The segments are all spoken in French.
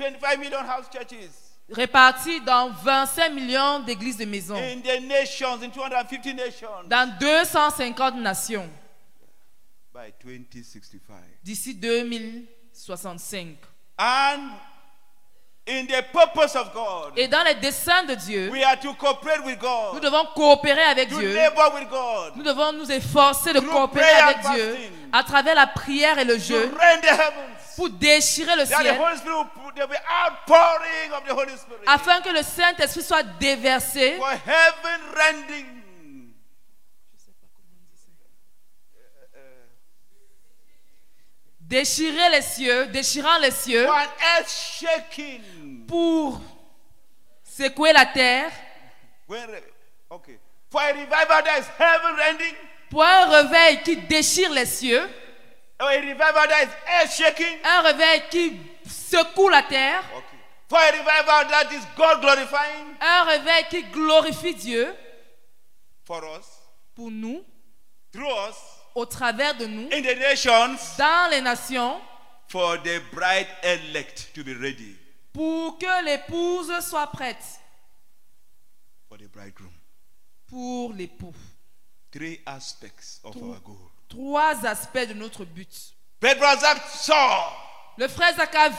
25 million house churches répartis dans 25 millions d'églises de maison, in the nations, in 250 nations dans 250 nations, by 2065. d'ici 2065. And in the purpose of God, Et dans les desseins de Dieu, we are to cooperate with nous God, devons coopérer avec to Dieu. labor with God, Nous devons nous efforcer de coopérer avec and Dieu fasting. à travers la prière et le to pour déchirer le ciel afin que le Saint-Esprit soit déversé for heaven rending. déchirer les cieux, déchirant les cieux pour secouer la terre, pour un réveil qui déchire les cieux, un réveil qui secoue la terre. For a revival that is God glorifying un réveil qui glorifie Dieu for us, pour nous, through us, au travers de nous, in the nations, dans les nations, for the bride elect to be ready pour que l'épouse soit prête for the bridegroom. pour l'époux. Three aspects of our goal. Trois aspects de notre but. Le frère Zach a vu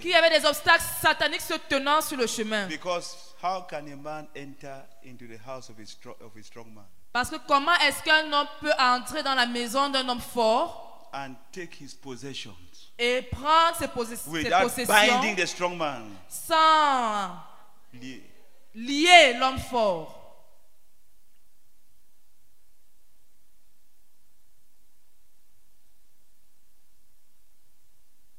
qu'il y avait des obstacles sataniques se tenant sur le chemin. Because how can a man enter into the house of a, stro- of a strong man Parce que comment est-ce qu'un homme peut entrer dans la maison d'un homme fort and take his possessions et prendre ses, possess- ses possessions binding the strong man? sans Li- lier l'homme fort?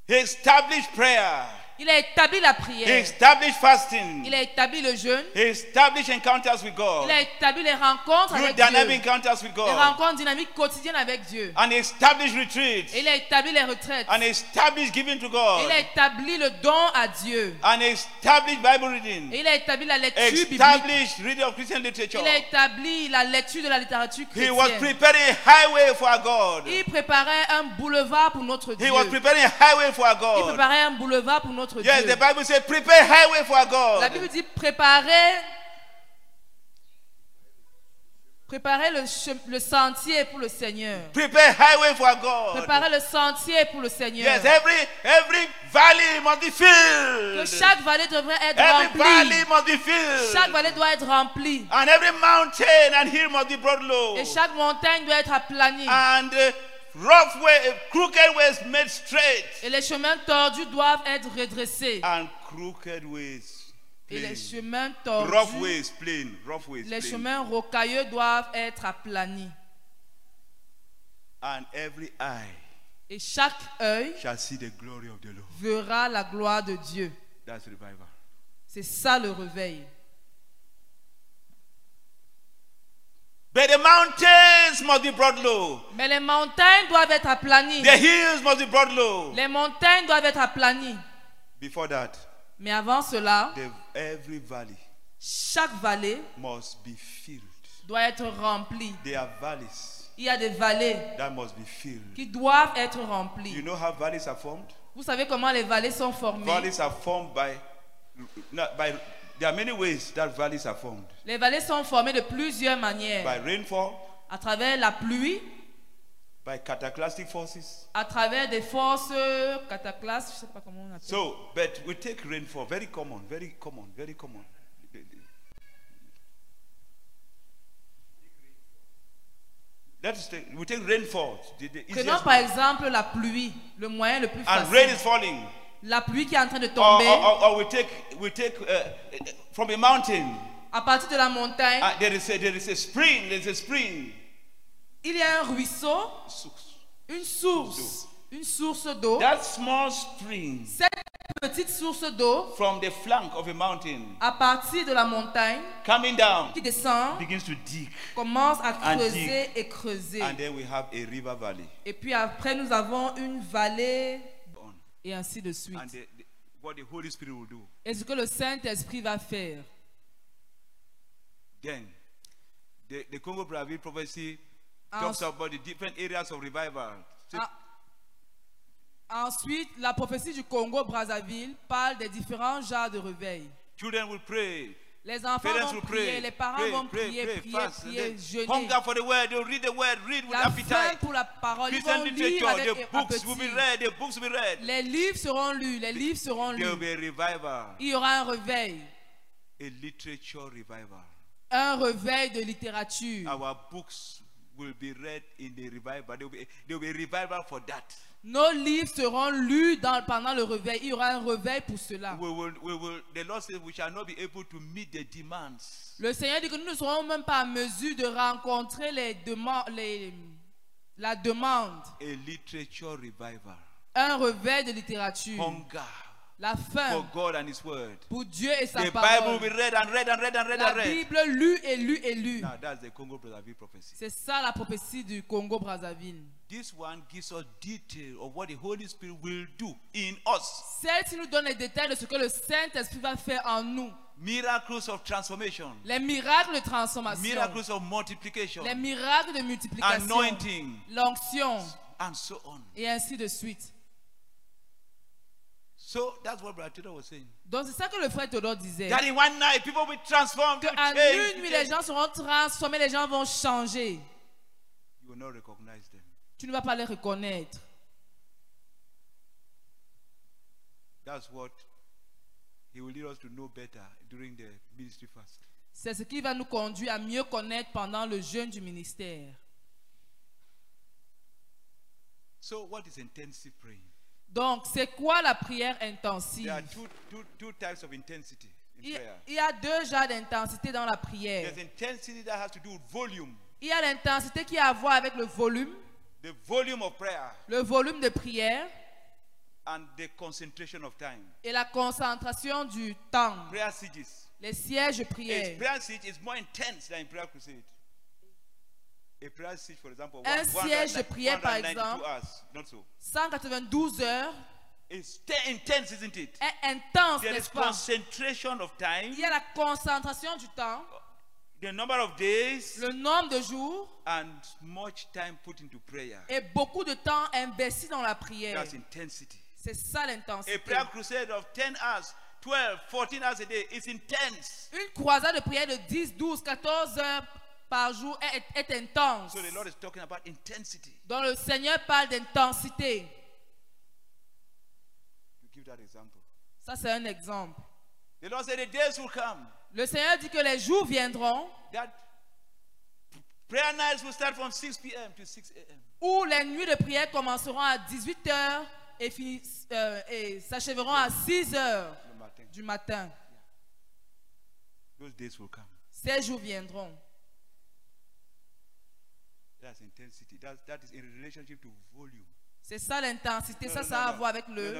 He established prayer. Il a établi la He prière. established fasting. Il a établi le jeûne. He established encounters with God. Il a établi les rencontres Through avec dynamic Dieu. encounters with Les God. rencontres dynamiques quotidiennes avec Dieu. And he established retreats. Il a établi les retraites. And he established giving to Il God. a établi le don à Dieu. And he established Bible reading. Il a établi la lecture biblique. Established reading of Christian literature. Il a établi la lecture de la littérature He was chrétienne. preparing a highway for our God. Il préparait un boulevard pour notre He Dieu. was preparing a highway for our Il God. préparait un boulevard pour notre Yes, Dieu. the Bible says, prepare highway for our La God. Bible dit préparer, préparer le, le sentier pour le Seigneur. Prepare highway for God. Préparer le sentier pour le Seigneur. Yes, every every valley must be Que filled. chaque vallée devrait être Every valley remplie. must be filled. Chaque vallée doit être remplie. And every mountain and hill must be brought low. Et chaque montagne doit être aplanie. And uh, rough way, crooked ways made straight. Et les chemins tordus doivent être redressés. And crooked ways Et les plain. chemins Rough tordus, ways plain. Rough ways les plain. chemins rocailleux doivent être aplanis. And every eye Et chaque œil shall see the glory of the Lord. verra la gloire de Dieu. That's revival. C'est ça le réveil. But the mountains must be brought low. Mais les montagnes doivent être aplanies. The hills must be brought low. Les montagnes doivent être aplanies. Before that, Mais avant cela, the, every valley chaque vallée must be filled. doit être remplie. There are valleys Il y a des vallées that must be filled. qui doivent être You remplies. know how valleys are formed? Vous savez comment les vallées sont formées? Valleys are formed by, by. There are many ways that valleys are formed. Les vallées sont formées de plusieurs manières. By rainfall, À travers la pluie, by cataclysmic forces. à travers des forces cataclysmes, je sais pas comment on appelle. So, but we take rainfall, very common, very common, very common. Let's take, we take rainfall, the, the Prenons par exemple la pluie, le moyen le plus and rain facile. is falling. La pluie qui est en train de Or, tomber or, or- or we take, we take uh, from a mountain, à partir de la montagne. uh, there, is a, there is a spring, there is a spring. Il y a un ruisseau, une source, une source d'eau. That small spring Cette petite source d'eau, from the flank of a mountain à partir de la montagne, coming down qui descend, begins to dig. commence à And creuser et creuser. And then we have a river valley. Et puis après, nous avons une vallée. Et ainsi de suite. And the, the- what the Holy Spirit will do. Et ce que le Saint-Esprit va faire. Then, the, the Congo Brazzaville prophecy talks s- about the different areas of revival. So Ah. Ensuite, la prophétie du Congo-Brazzaville parle des différents genres de réveil. Children will pray. Les enfants Parents vont prier, pray. les parents pray, vont prier, pray, prier, fast. prier, jeûner. Hunger for the word. Read the word. Read with La appetite. pour la parole, ils vont lire literature. avec The books will be read. The books will be read. Les livres seront lus, les livres seront There will lus. be a revival. Il y aura un réveil, A literature revival. un réveil de littérature. Our books will be read in the revival. There will be, there will be a revival for that. Nos livres seront lus dans- pendant le réveil. Il y aura un réveil pour cela. We will, we will, the Lord says we shall not be able to meet the demands. Le Seigneur dit que nous ne serons même pas en mesure de rencontrer les demandes, les- la demande. A literature revival. Un réveil de littérature. Hunger La for faim God and His word. pour Dieu et sa The Bible will parole. be read and read and read and read La and read. Bible lue et lue et lue. Now that's the Congo Brazzaville prophecy. C'est ça la prophétie du Congo-Brazzaville. This one gives us detail of what the Holy Spirit will do in us. Celle-ci nous donne les détails de ce que le Saint-Esprit va faire en nous. Miracles of transformation. Les miracles de transformation. Miracles of multiplication. Les miracles de multiplication. Anointing. L'onction. And so on. Et ainsi de suite. So that's what Brother Tito was saying. Donc c'est ça que le frère Théodore disait. That in one night people will be transformed. Que en une nuit, les gens seront transformés, les gens vont changer. You will not recognize them. Tu ne vas pas les reconnaître. That's what He will lead us to know better during the ministry fast. C'est ce qui va nous conduire à mieux connaître pendant le jeûne du ministère. So, what is intensive praying? Donc, c'est quoi la prière There intensive are two, two, two types of intensity in il, il y a deux genres d'intensité dans la prière. There's intensity that has to do with volume, Il y a l'intensité qui a à voir avec le volume, the volume of prayer, le volume de prière and the concentration of time. et la concentration du temps. Prayer sieges. Les sièges de prière. prayer siege is more intense than prayer crusade. A prayer siege, for example, Un siège de 190 prière, par 192 exemple. hours, not so. 192 heures It's te- intense, isn't it? est intense, n'est-ce pas? concentration of time, Il y a la concentration du temps, the number of days, le nombre de jours and much time put into prayer. et beaucoup de temps investi dans la prière. That's intensity. C'est ça A l'intensité. prayer crusade of 10 hours, 12, 14 hours a day is intense. Une croisade de prière de 10, 12, 14 heures par jour est, est intense. So the Lord is talking about intensity. Donc le Seigneur parle d'intensité. Ça, c'est un exemple. The Lord said the days will come Le Seigneur dit que les jours viendront that prayer nights will start from 6 p.m. to 6 a.m. où les nuits de prière commenceront à 18 heures et, euh, et s'achèveront à 6 heures matter. du matin. Those days will come. Ces jours viendront. That's intensity. That's, that is in relationship to volume. C'est ça l'intensité. No, Ça, no, ça a à voir avec le,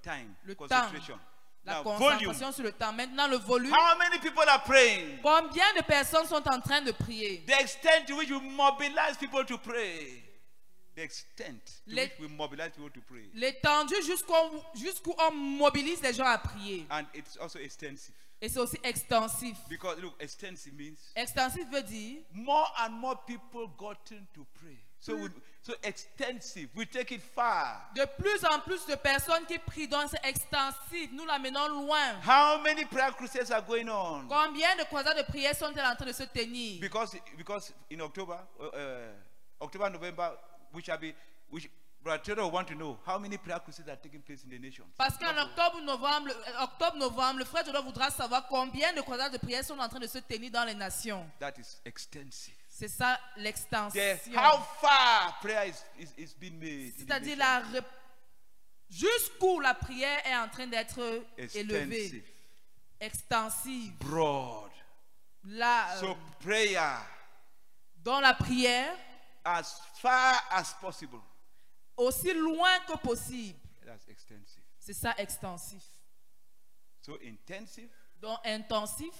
time, le temps. concentration. la Now, concentration volume. sur le temps. Maintenant, le volume. How many people are praying? Combien de personnes sont en train de prier? The extent to which we mobilize people to pray. The extent to which we mobilize people to pray. L'étendue jusqu'où jusqu'où on mobilise les gens à prier. And it's also extensive. Et c'est aussi extensif. Because look, extensive means Extensif veut dire more and more people gotten to pray. So, we, so extensive, we take it far. de plus en plus de personnes qui prient. Donc c'est extensif. Nous l'amenons loin. How many prayer crusades are going on? Combien de croisades de prière sont-elles en train de se tenir? Because, because in October, uh, uh, October, November, we shall be, we Brother Theodore want to know how many prayer crusades are taking place in the nations. Parce qu'en octobre, novembre, euh, octobre, novembre, le frère Théodore voudra savoir combien de croisades de prière sont en train de se tenir dans les nations. That is extensive. C'est ça l'extension. how far prayer is, is, is being made. in the C'est-à-dire la jusqu'où la prière est en train d'être élevée, Extensive, broad. Là, euh, So prayer dans la prière, as far as possible. Aussi loin que possible. C'est ça extensif. So intensive Donc intensif,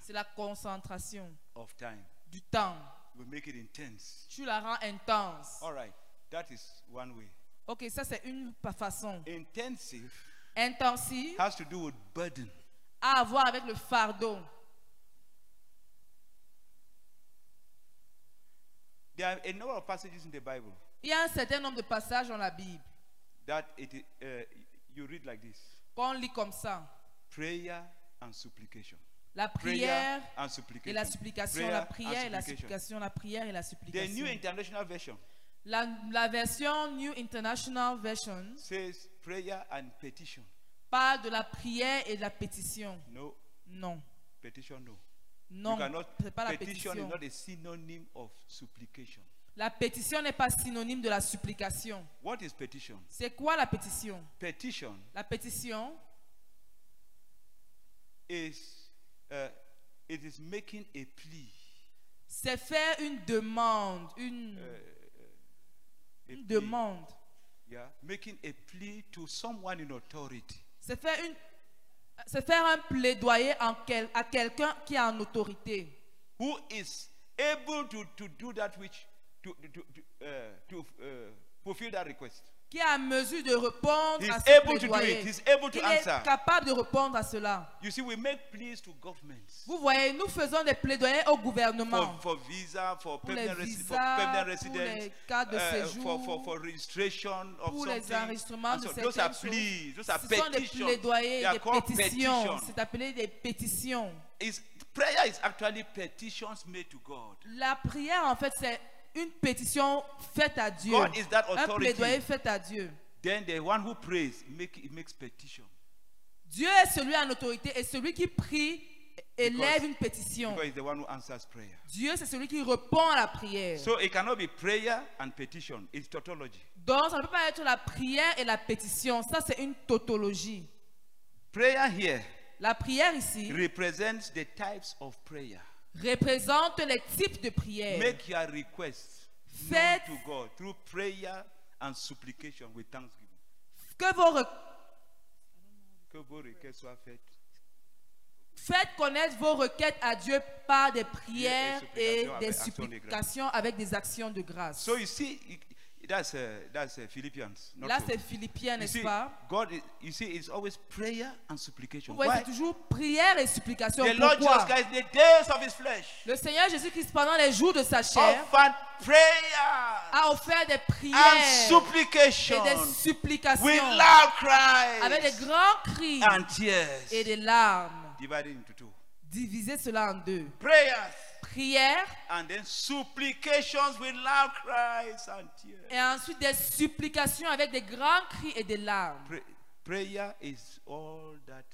c'est la concentration of time. du temps. We make it intense. Tu la rends intense. All right. That is one way. Ok, ça c'est une façon. Intensive Intensif has to do with burden. a à voir avec le fardeau. There are a number of passages in the Bible Il y a un certain nombre de passages dans la Bible that it, uh, you read like this Qu'on lit comme ça. prayer and supplication. La prière and et supplication. la supplication, Prayer la prière et la supplication. la prière et la The supplication. New International Version La, la version New International Version says prayer and petition. parle de la prière et de la pétition. No, Non, petition, no. non, c'est pas la petition pétition. is not a synonym of supplication. La pétition n'est pas synonyme de la supplication. What is petition? C'est quoi la pétition? Petition La pétition, is uh, it is making a plea. c'est faire une demande, une, a une plea, demande. Yeah, making a plea to someone in authority. C'est faire, une, c'est faire un plaidoyer en quel- à quelqu'un qui est en autorité. who is able to, to do that which to to to, uh, to uh, fulfill that request. Qui est en mesure de répondre He's à ce able to do it. He's able to Il est answer. capable de répondre à cela. You see, we make pleas to governments Vous voyez, nous faisons des plaidoyers au gouvernement. for, for visa, for Pour les permanent, resi- for visas, permanent pour residence, les cartes de uh, séjour, for, for, for registration of pour les something. enregistrements And de so those are certaines pleas. choses. Those are Ce sont des petitions. plaidoyers They et are des called pétitions. petitions. C'est appelé des pétitions. It's, prayer is actually petitions made to God. La prière, en fait, c'est une pétition faite à Dieu. God is that Un authority. plaidoyer fait à Dieu. Then the one who prays make, makes petition. Dieu est celui en autorité et celui qui prie élève une pétition. Because he's the one who answers prayer. Dieu, c'est celui qui répond à la prière. So it cannot be prayer and petition. It's tautology. Donc, ça ne peut pas être la prière et la pétition. Ça, c'est une tautologie. Prayer here La prière ici represents the types of prayer. Représente les types de prières. Make your requests known Faites- to God through prayer and supplication with thanksgiving. Que vos Que vos requêtes soient faites. Faites connaître vos requêtes à Dieu par des prières Et et supplications des avec supplications avec des actions de grâce. So you see, it- that's uh, that's uh, Philippians. Là, c'est Philippiens, n'est-ce pas? God, is- you see, it's always prayer and Vous supplication. voyez, Why? c'est toujours prière et supplication. The Lord Jesus Pourquoi? Christ, the days of His flesh, Le Seigneur Jésus-Christ, pendant les jours de sa chair, offered prayer a offert des and prières supplication et des supplications with loud avec des cries grands cris and tears, et des larmes. divided into two. Divisez cela en deux. Prayers Prière and then supplications with loud cries and tears. et ensuite des supplications avec des grands cris et des larmes. Pray- prayer is all that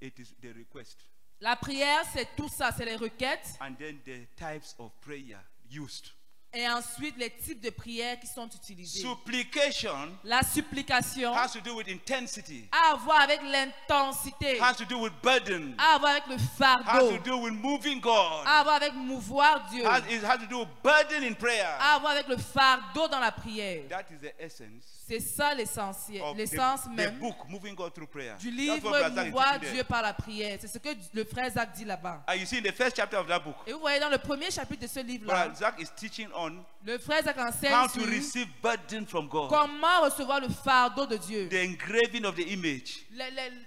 it is the request La prière, c'est tout ça, c'est les requêtes and then the types of prayer used. Et ensuite les types de prières qui sont utilisées. Supplication La supplication has to do with intensity, a à voir avec l'intensité, has to do with burden, a à voir avec le has fardeau, to do with moving God, a à voir avec mouvoir Dieu, has, it has to do with burden in prayer. a à voir avec le fardeau dans la prière. That is the essence C'est ça l'essentiel, of the, l'essence the même book, moving God through prayer. du That's livre what Brother Zach is Mouvoir teaching Dieu par la prière. C'est ce que le frère Zach dit là-bas. And you see in the first chapter of that book, Et vous voyez dans le premier chapitre de ce livre-là, Brother Zach is teaching on le frère Zach enseigne how to receive burden from God. comment recevoir le fardeau de Dieu. The engraving of the image. Le- le-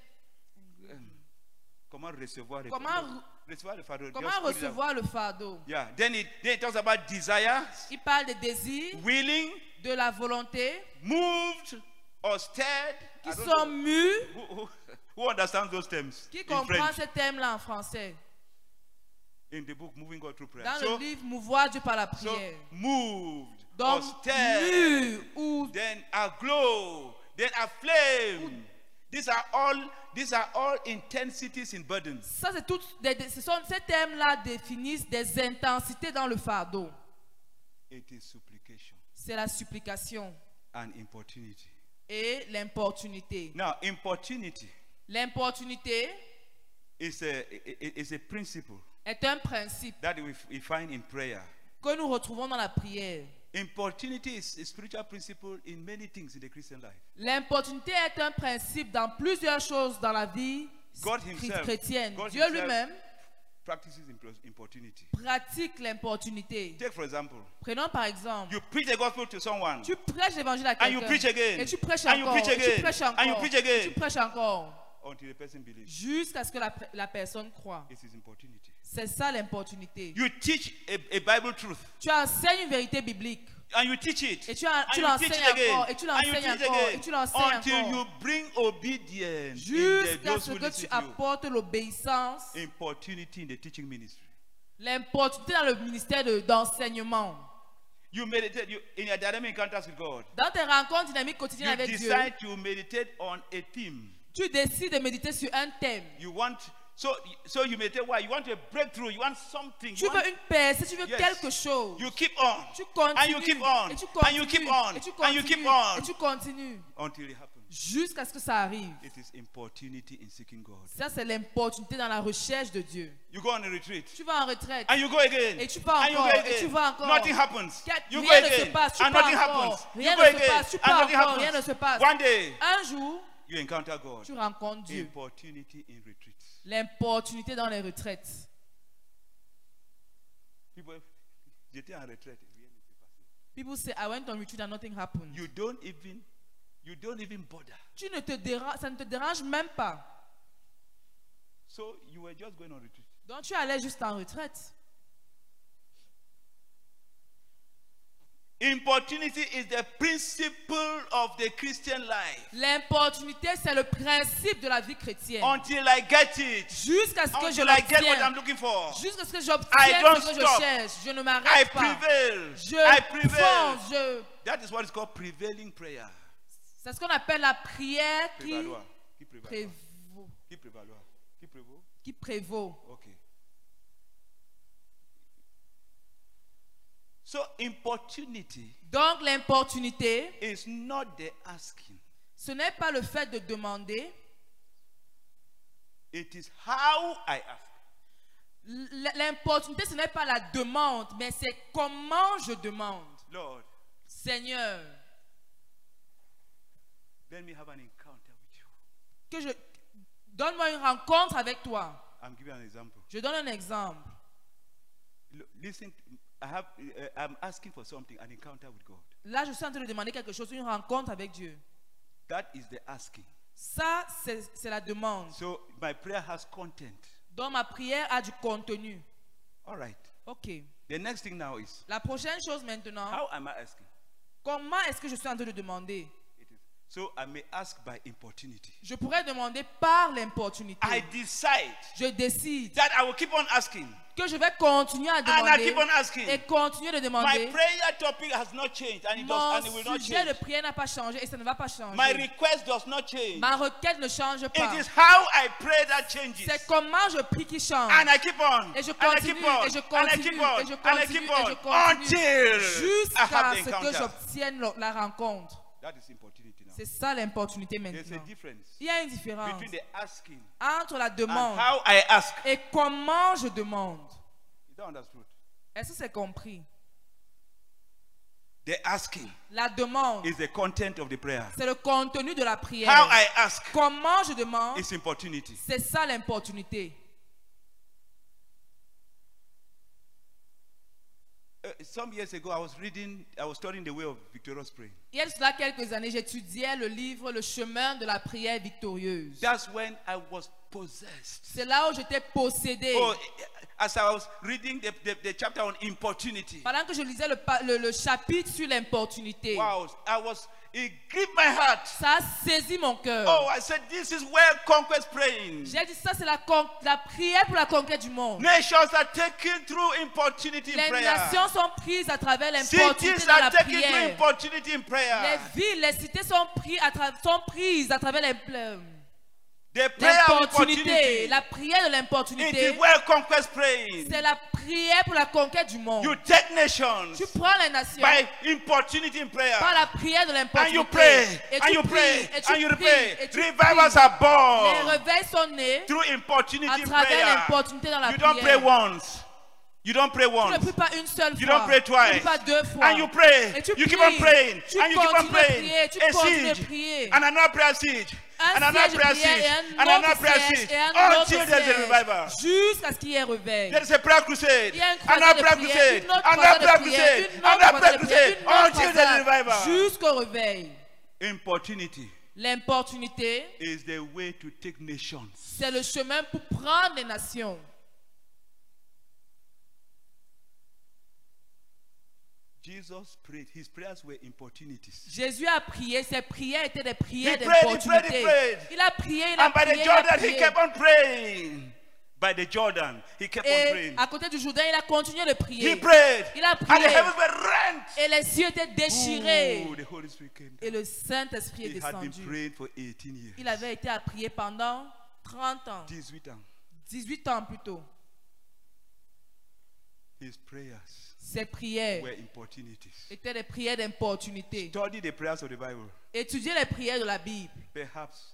Comment recevoir le Comment fardeau? re- Recevoir le fardeau. comment recevoir le fardeau? Yeah. Then it, then it talks about desires, Il parle des désirs, willing, de la volonté, moved, or stirred. qui sont know. mus. Who, who, who understands those terms Qui comprend ces thèmes-là en français? In the book, Moving God Through Prayer. Dans so, le livre Mouvoir Dieu par la so prière. moved, Donc, mu ou then aglow, then aflame. These are all these are all intensities in burdens. ça c'est tout. des- ce sont ces thèmes-là définissent des intensités dans le fardeau. It is supplication C'est la supplication and importunity. et l'importunité. Now, importunity L'importunité is a is a principle est un principe that we, we find in prayer. que nous retrouvons dans la prière. Importunity is a spiritual principle in many things in the Christian life. L'importunité est un principe dans plusieurs choses dans la vie God chri- himself- chrétienne. God Dieu lui-même Practices impro- importunity. pratique l'importunité. Take for example, Prenons par exemple, you preach the gospel to someone, tu prêches l'évangile à And you quelqu'un preach again. et tu prêches And you encore, preach et tu again. prêches And you encore, preach et again. tu prêches encore, until the person believes. jusqu'à ce que la, la personne croit. It is importunity. C'est ça l'importunité. You teach a, a Bible truth, Tu enseignes une vérité biblique and you teach it. Et tu you l'enseignes encore, et tu you l'enseignes encore, et tu l'enseignes until encore. you bring obedience Jusqu'à ce que tu you. apportes l'obéissance, Importunity in the teaching ministry. l'importunité dans le ministère de- d'enseignement. You meditate you, in your dynamic encounters with God. Dans tes rencontres dynamiques You quotidiennes avec Dieu, decide to meditate on a theme. tu décides de méditer sur un thème. You want so so you meditate why you want a breakthrough? You want something? Tu You, want- veux une percée, tu veux Yes. quelque chose. you keep on Tu and you continues, keep on et tu and you continues, keep on et tu and you keep continues, on et tu continues, until it happens. jusqu'à ce que ça arrive. It is importunity in seeking God. Ça, c'est l'importunité dans la recherche de Dieu. You go on a retreat. Tu vas en retraite. And you go again. Et tu and you encore, et again. tu vas encore. Nothing happens. You go rien ne se again. passe, tu and pars nothing encore. happens. Rien you ne go se again. passe, tu pars encore, happens. rien ne se passe. One day Un jour, you encounter God. tu rencontres Dieu. Importunity in retreat. L'importunité dans les retraites. People, j'étais en retraite. rien ne s'est passé. People say, I went on retreat and nothing happened. You don't even, you don't even bother. Tu ne te dérange, ça ne te dérange même pas. So you were just going on retreat. Donc tu allais juste en retraite. Importunity is the principle of the Christian life. L'importunité, c'est le principe de la vie chrétienne. Until I get it, Jusqu'à ce que je until I get what I'm l'obtienne. looking for, Jusqu'à ce que j'obtienne ce que stop. je cherche. Je ne m'arrête pas. prevail. Je I prevail. fonce. Je... That is what is called prevailing prayer. C'est ce qu'on appelle la prière qui Prévaloir. Qui prévaloir? prévaut. Qui prévaloir? Qui prévaut? Qui prévaut. Ok. So importunity Donc l'importunité, is not the asking. ce n'est pas le fait de demander. It is how I ask. L'importunité, ce n'est pas la demande, mais c'est comment je demande. Lord, Seigneur, let me have an encounter with you. que je donne-moi une rencontre avec toi. I'm giving an example. Je donne un exemple. Listen, I have, uh, I'm asking for something, an encounter with God. Là, je suis en train de demander quelque chose, une rencontre avec Dieu. That is the asking. Ça, c'est la demande. So my prayer has content. Donc ma prière a du contenu. All right. Ok. The next thing now is La prochaine chose maintenant, how am I asking? comment est-ce que je suis en train de demander? So I may ask by importunity. Je pourrais demander par l'importunité. I decide Je décide that I will keep on asking. que je vais continuer à And I keep on demander asking. et continuer de My demander. prayer topic has not changed and it, does, and it will Mon not sujet de change. prière n'a pas changé et ça ne va pas changer. My request does not change. Ma requête ne change pas. It is how I pray that changes. C'est comment je prie qui change. And I keep on. Et je continue, et je et je et je. Until Jusqu'à ce que j'obtienne la rencontre. C'est ça l'importunité maintenant. Il y a une différence between the asking entre la and demande how et comment je demande. Est-ce que c'est compris? The asking La demande, is the content of the prayer. c'est le contenu de la How prière. I ask Comment je demande, c'est ça l'importunité. Uh, some years ago, I was reading, I was studying the way of victorious praying. Il y a cela quelques années, j'étudiais le livre Le chemin de la prière victorieuse. That's when I was possessed. C'est là où j'étais possédé. Oh, as I was reading the, the, the chapter on importunity, Pendant que je lisais le, le- le chapitre sur l'importunité, wow, I was, it gripped my heart. ça a saisi mon cœur. Oh, I said, this is where conquest praying. J'ai dit ça, c'est la, la prière pour la conquête du monde. Nations are taken through importunity in Les prayer. nations sont prises à travers l'importunité Cities dans are la taken through prière. importunity in Les prayer. villes, les cités sont, pris à tra- sont prises à travers l'im- le- The prayer of l'importunité. La prière de l'importunité, c'est la prière pour la conquête du monde. You take nations Tu prends les nations by importunity in prayer. par la prière de l'importunité. you Et tu you pries, et tu and you pries, pray. et tu Revivals pries. are Les born réveils sont nés through importunity à travers l'importunité dans la You don't pray prière. once. You don't pray Tu ne once. pries pas une seule You fois. don't pray Tu ne pries pas deux fois. And you pray. Et tu You keep pries. on praying. Tu And you keep on continues à praying. prier. Tu continues à siege. prier. And another prayer siege. Un And another siège de prière et un And another autre siège et un autre Until there's a siège. revival. Jusqu'à ce qu'il y ait réveil. There is a prayer crusade. Il y a croisade Another de prayer prière, crusade. une autre Another croisade de prière, crusade. une autre croisade de prière, crusade. une autre Until there's a croisade. revival. Jusqu'au réveil. Importunity L'importunité, is the way to take nations. c'est le chemin pour prendre les nations. Jesus prayed. His prayers were importunities. Jésus a prié, ses prières étaient des prières He he he d'importunité. Il a prié, il a And by prié, the il a Jordan, he prié. kept on praying. By the Jordan, he kept on Et praying. à côté du Jourdain, il a continué de He prier. prayed. Il a And the prié. heavens were rent. Et les cieux étaient déchirés. Ooh, the Holy Spirit came down. Et le Saint-Esprit est He had been descendu. praying for 18 years. Il avait été à prier pendant 30 ans, 18 ans. 18 ans plutôt. His prayers Ses prières were importunities. étaient des prières d'importunité. Study the prayers of the Bible. Étudiez les prières de la Bible. Perhaps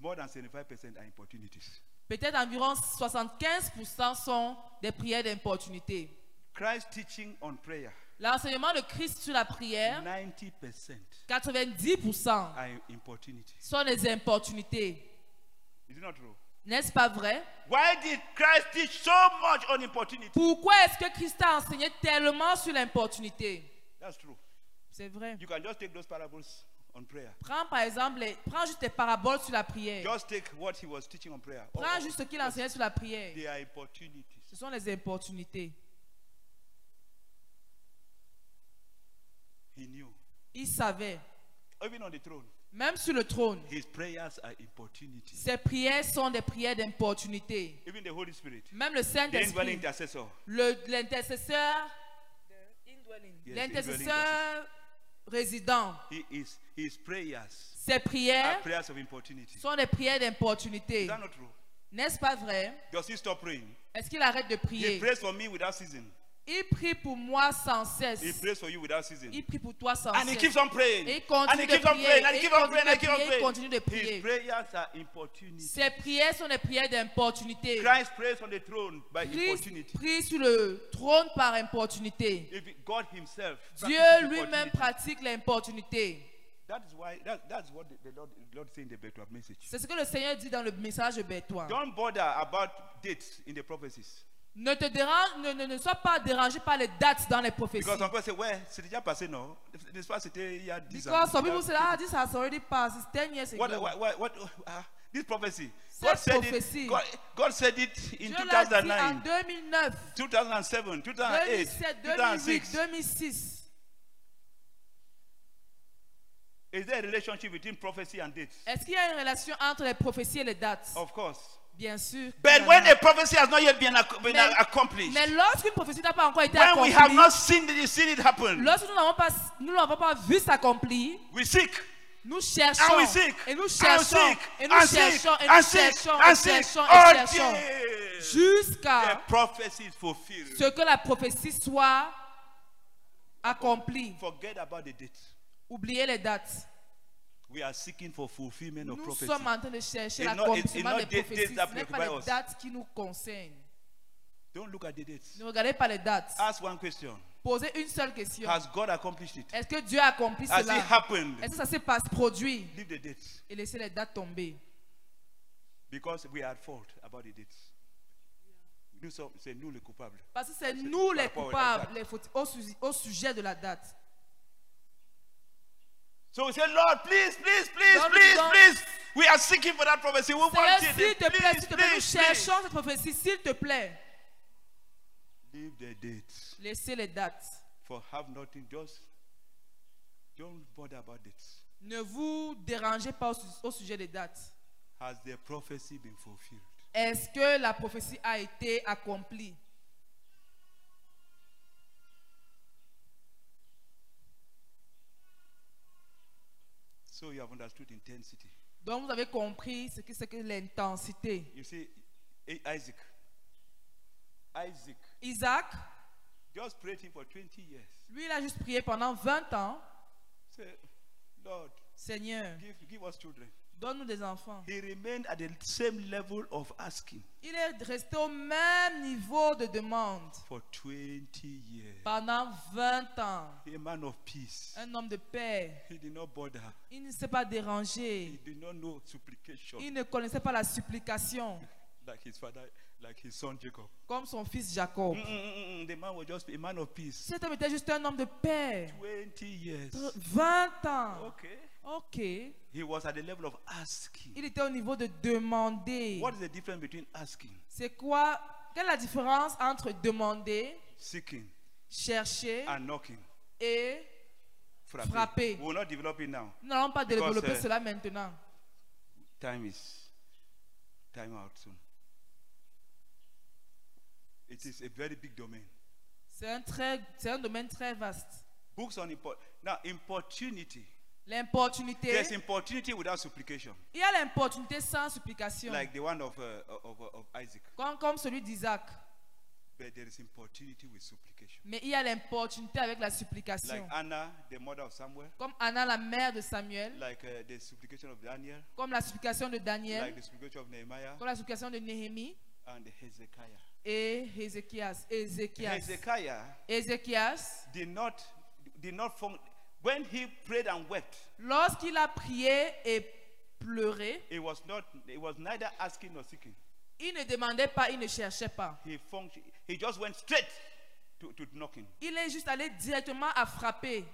more than 75% are importunities. Peut-être environ 75% sont des prières d'importunité. Christ's teaching on prayer, L'enseignement de Christ sur la prière, 90% 90% are importunities. sont des importunités. Is it not true? N'est-ce pas vrai? Why did Christ teach so much on importunity? Pourquoi est-ce que Christ a enseigné tellement sur l'importunité? That's true. C'est vrai. You can just take those parables on prayer. Prends par exemple, les- prends juste des paraboles sur la prière. Just take what he was teaching on prayer. Prends juste ce qu'il enseignait sur la prière. They are opportunities. Ce sont les opportunités. He knew. Il savait, Even on the throne, même sur le trône, his prayers are opportunities. ses prières sont des prières d'importunité. Even the Holy Spirit, Même le Saint-Esprit, l'intercesseur, l'intercesseur résident, he is, his prayers ses are prières prayers of opportunity. sont des prières d'importunité. N'est-ce pas vrai? Does he stop praying? Est-ce qu'il arrête de He prier? prays for me without ceasing. Il prie pour moi sans He cesse. prays for you without ceasing. Il prie pour toi sans And he cesse. keeps on praying. Et il And continue he de keeps on prier. praying. And Et he keeps on continue praying. And he keeps on praying. continue de His prier. prayers are opportunity. Ses prières sont des prières d'importunité. Christ prays on the throne by Christ prie sur le trône par importunité. If it- God Himself, Dieu lui-même pratique l'importunité. That is why that, that's what the, the Lord, the Lord say in the message. C'est ce que le Seigneur dit dans le message de. Don't bother about dates in the prophecies. Ne te dérange, ne, ne, ne sois pas dérangé par les dates dans les prophéties. Because some people say, ouais, c'est déjà passé, non? N'est-ce pas, c'était il y a 10 ans? Because some people say, ah, this has already passed. It's 10 years ago. What, what, what, what uh, this prophecy? Cette God said, prophétie. it, God, God said it in Dieu l'a dit en 2009, 2009, 2007, 2008, 2007, 2008, 2006. 2006. Is there a relationship between prophecy and dates? Est-ce qu'il y a une relation entre les prophéties et les dates? Of course. Bien sûr. But when a. prophecy has not yet been, Mais- accomplished, Mais lorsqu'une prophétie n'a pas encore été when we have accomplie, not seen it, seen it happen, lorsque nous n'avons pas, nous n'avons pas vu s'accomplir, we seek. nous cherchons And we seek. et nous And cherchons seek. et nous And seek. cherchons et And nous cherchons And et seek. cherchons et cherchons Until the jusqu'à prophecy is fulfilled. ce que la prophétie soit accomplie. Forget about the date. Oubliez les dates. We are seeking for fulfillment of Nous prophecy. sommes en train de chercher l'accomplissement des prophéties. Ce n'est pas les dates qui nous concernent. Don't look at the dates. Ne regardez pas les dates. Ask one question. Posez une seule question. Has God accomplished it? Est-ce que Dieu a accompli Has it cela? happened? Est-ce que ça s'est pas produit? Leave the dates. Et laissez les dates tomber. Because we are at fault about the dates. Nous sommes, c'est nous les coupables. Parce que c'est nous les coupables les fautes- au, au sujet de la date. So we say, Lord, please, please, please, please, please. We are seeking for that prophecy. We want s'il it. te plaît, s'il te plaît, nous cherchons cette prophétie, s'il te plaît. Leave the dates. Laissez les dates. For have nothing. Just don't bother about dates. Ne vous dérangez pas au sujet des dates. Has the prophecy been fulfilled? Est-ce que la prophétie a été accomplie? So you have understood intensity. Donc vous avez compris ce que c'est que l'intensité. You see, Isaac. Isaac Isaac, just prayed him for 20 years. lui, il a juste prié pendant 20 ans. Say, Lord, Seigneur, give, give us children. Donne-nous des enfants. He remained at the same level of asking Il est resté au même niveau de demande for 20 years. pendant 20 ans. A man of peace. Un homme de paix. He did not bother. Il ne s'est pas He dérangé. did not know supplication Il ne connaissait pas la supplication like his father, like his son Jacob. comme son fils Jacob. Mm, mm, mm. The man was just a man of peace. Cet homme était juste un homme de paix. 20 years. 20 ans. Okay. Ok. He was at the level of asking. Il était au niveau de demander. What is the difference between asking, C'est quoi Quelle est la différence entre demander, seeking, chercher and knocking? et frapper. Frapper? We will not develop it now. nous n'allons pas Because, développer uh, cela maintenant. Time is time out soon. It is a very big domain. C'est un, très, c'est un domaine très vaste. Books on import. Now, importunity. L'importunité, There's importunity without supplication, il y a l'importunité sans supplication, like the one of, uh, of, of Isaac. comme, comme celui d'Isaac. But there is importunity with supplication. Mais il y a l'importunité avec la supplication. Like Anna, the mother of Samuel, Comme Anna, la mère de Samuel, like uh, the supplication of Daniel, comme la supplication de Daniel, like the supplication of Nehemiah comme la supplication de Néhémie and Hezekiah. et Ézéchias. Ézéchias. Hezekiah Ézéchias, did not did not fun- when he prayed and wept. lorsqu'il a prié et pleuré, It was not. It was neither asking nor seeking. il ne demandait pas, il ne cherchait pas. He function, He just went straight to, to knocking. Il est juste allé directement à frapper.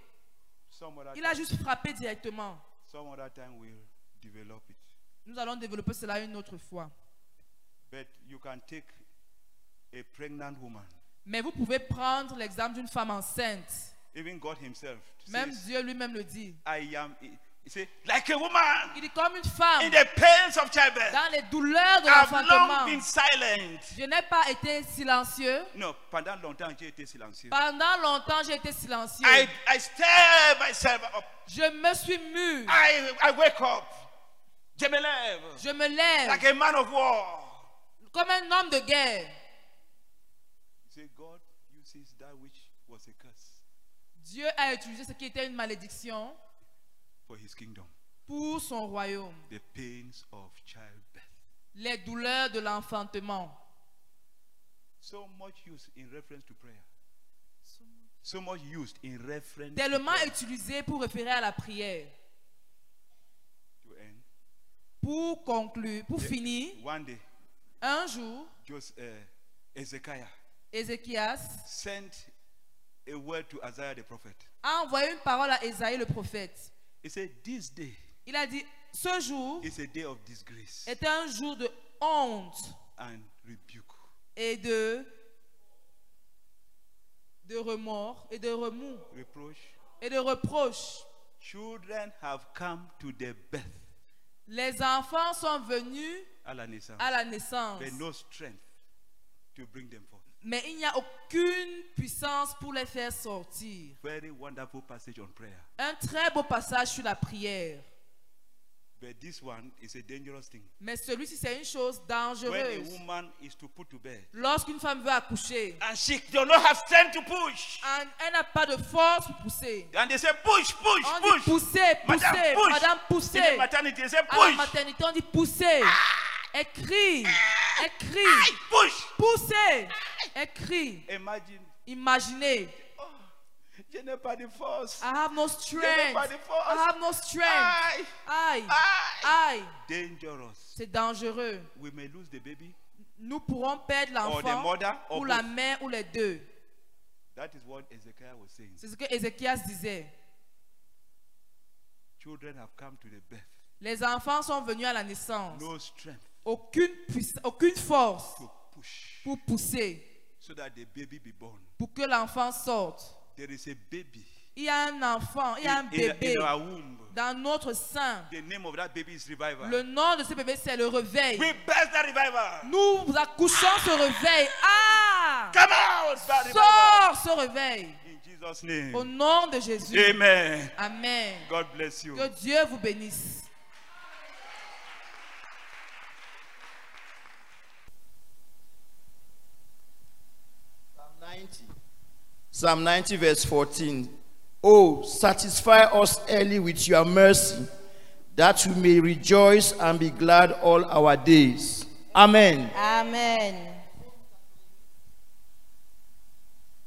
Some other Il a time, juste frappé directement. some other time we'll develop it. Nous allons développer cela une autre fois. But you can take a pregnant woman. Mais vous pouvez prendre l'exemple d'une femme enceinte. Even God Himself Même says, Dieu lui-même le dit. "I am." He say, "Like a woman Il dit comme une femme in the pains of childbirth. dans les douleurs de l'enfantement. been silent." Je n'ai pas été silencieux. Non, pendant longtemps j'ai été silencieux. Pendant longtemps, j'ai été silencieux. I, I stir myself up. Je me suis mu. I, I wake up. Je me lève. Je me lève Like a man of war. comme un homme de guerre. You say God uses that which was a curse Dieu a utilisé ce qui était une malédiction for his kingdom. pour son royaume. The pains of childbirth. Les douleurs de l'enfantement. So much used in reference to prayer. So much used in reference to, Tellement prayer. utilisé pour référer à la prière. to end. Pour conclure, pour finir, One day, un jour, just, uh, Ezekiah Ézéchias sent a word to Isaiah the prophet. a envoyé une parole à Ésaïe le prophète. He said, This day Il a dit, ce jour is a day of disgrace était un jour de honte and rebuke. et de, de remords et de remous Reproach. et de reproches. Children have come to their birth Les enfants sont venus à la naissance, à la naissance, but no strength to bring them forth. Mais il n'y a aucune puissance pour les faire sortir. Very wonderful passage on prayer. Un très beau passage sur la prière. But this one is a dangerous thing. Mais celui-ci, c'est une chose dangereuse. Lorsqu'une femme veut accoucher, and she does not have strength to push, and elle n'a pas de force pour pousser. and they say push, push, On dit push. pousser, Madame, pousser, push. madame, they say À la push, maternité, on dit pousser. Elle crie, elle crie, push. pousser. Elle crie. Imagine, Imaginez, oh, je n'ai pas de force. I have no strength. pas de force. I have no strength. Aïe, Aïe, aïe. Dangerous. C'est dangereux. We may lose the baby, Nous pourrons perdre l'enfant ou la mère ou les deux. That is what Ezekiel was saying. C'est ce que Ézéchias disait. Children have come to the birth. Les enfants sont venus à la naissance. No strength Aucune, force pour pousser, so that the baby be born. pour que l'enfant sorte. There is a baby Il y a un enfant, il y a un in- bébé in our womb. dans notre sein. The name of that baby is revival. Le nom de ce bébé, c'est le réveil. we bless that revival. Nous accouchons ce réveil. Ah Come out, that. Sors ce réveil. In Jesus' name. Au nom de Jésus. Amen. Amen. God bless you. Que Dieu vous bénisse. 90. Psalm 90, verse 14. Oh, satisfy us early with your mercy, that we may rejoice and be glad all our days. Amen. Amen.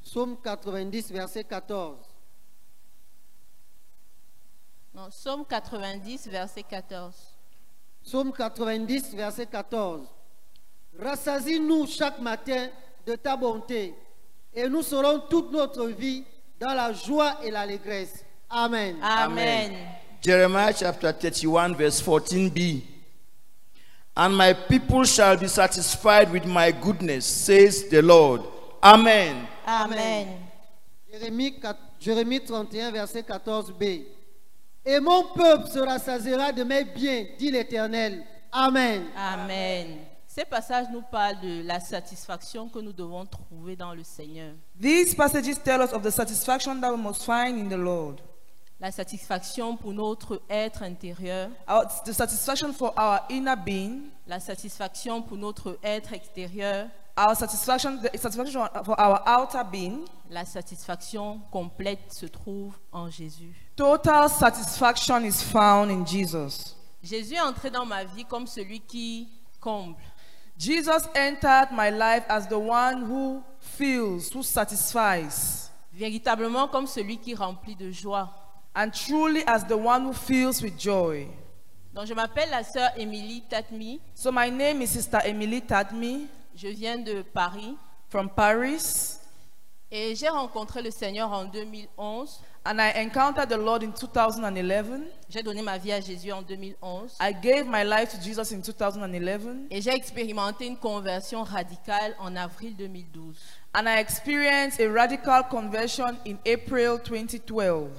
Psaume 90, verset 14. Non, Psaume 90, verset 14. Psaume 90, verset 14. Rassasie-nous chaque matin de ta bonté, et nous serons toute notre vie dans la joie et l'allégresse. Amen. Amen. Jeremiah chapter 31, verse 14b. And my people shall be satisfied with my goodness, says the Lord. Amen. Amen. Jérémie, 4 Jérémie 31, verset 14b. Et mon peuple se rassasiera de mes biens, dit l'Éternel. Amen. Amen. Ces passages nous parlent de la satisfaction que nous devons trouver dans le Seigneur. These passages tell us of the satisfaction that we must find in the Lord. La satisfaction pour notre être intérieur, Our, the satisfaction for our inner being, la satisfaction pour notre être extérieur, our satisfaction, the satisfaction for our outer being, la satisfaction complète se trouve en Jésus. total satisfaction is found in Jesus. Jésus est entré dans ma vie comme celui qui comble. Jesus entered my life as the one who fills, who satisfies, véritablement comme celui qui remplit de joie. and truly as the one who fills with joy. Donc je m'appelle la sœur Émilie Tatmi, So my name is Sister Emily Tadmi je viens de Paris from Paris, et j'ai rencontré le Seigneur en 2011. And I encountered the Lord in 2011. J'ai donné ma vie à Jésus en 2011 I gave my life to Jesus in 2011, et j'ai expérimenté une conversion radicale en avril 2012. and I experienced a radical conversion in April 2012.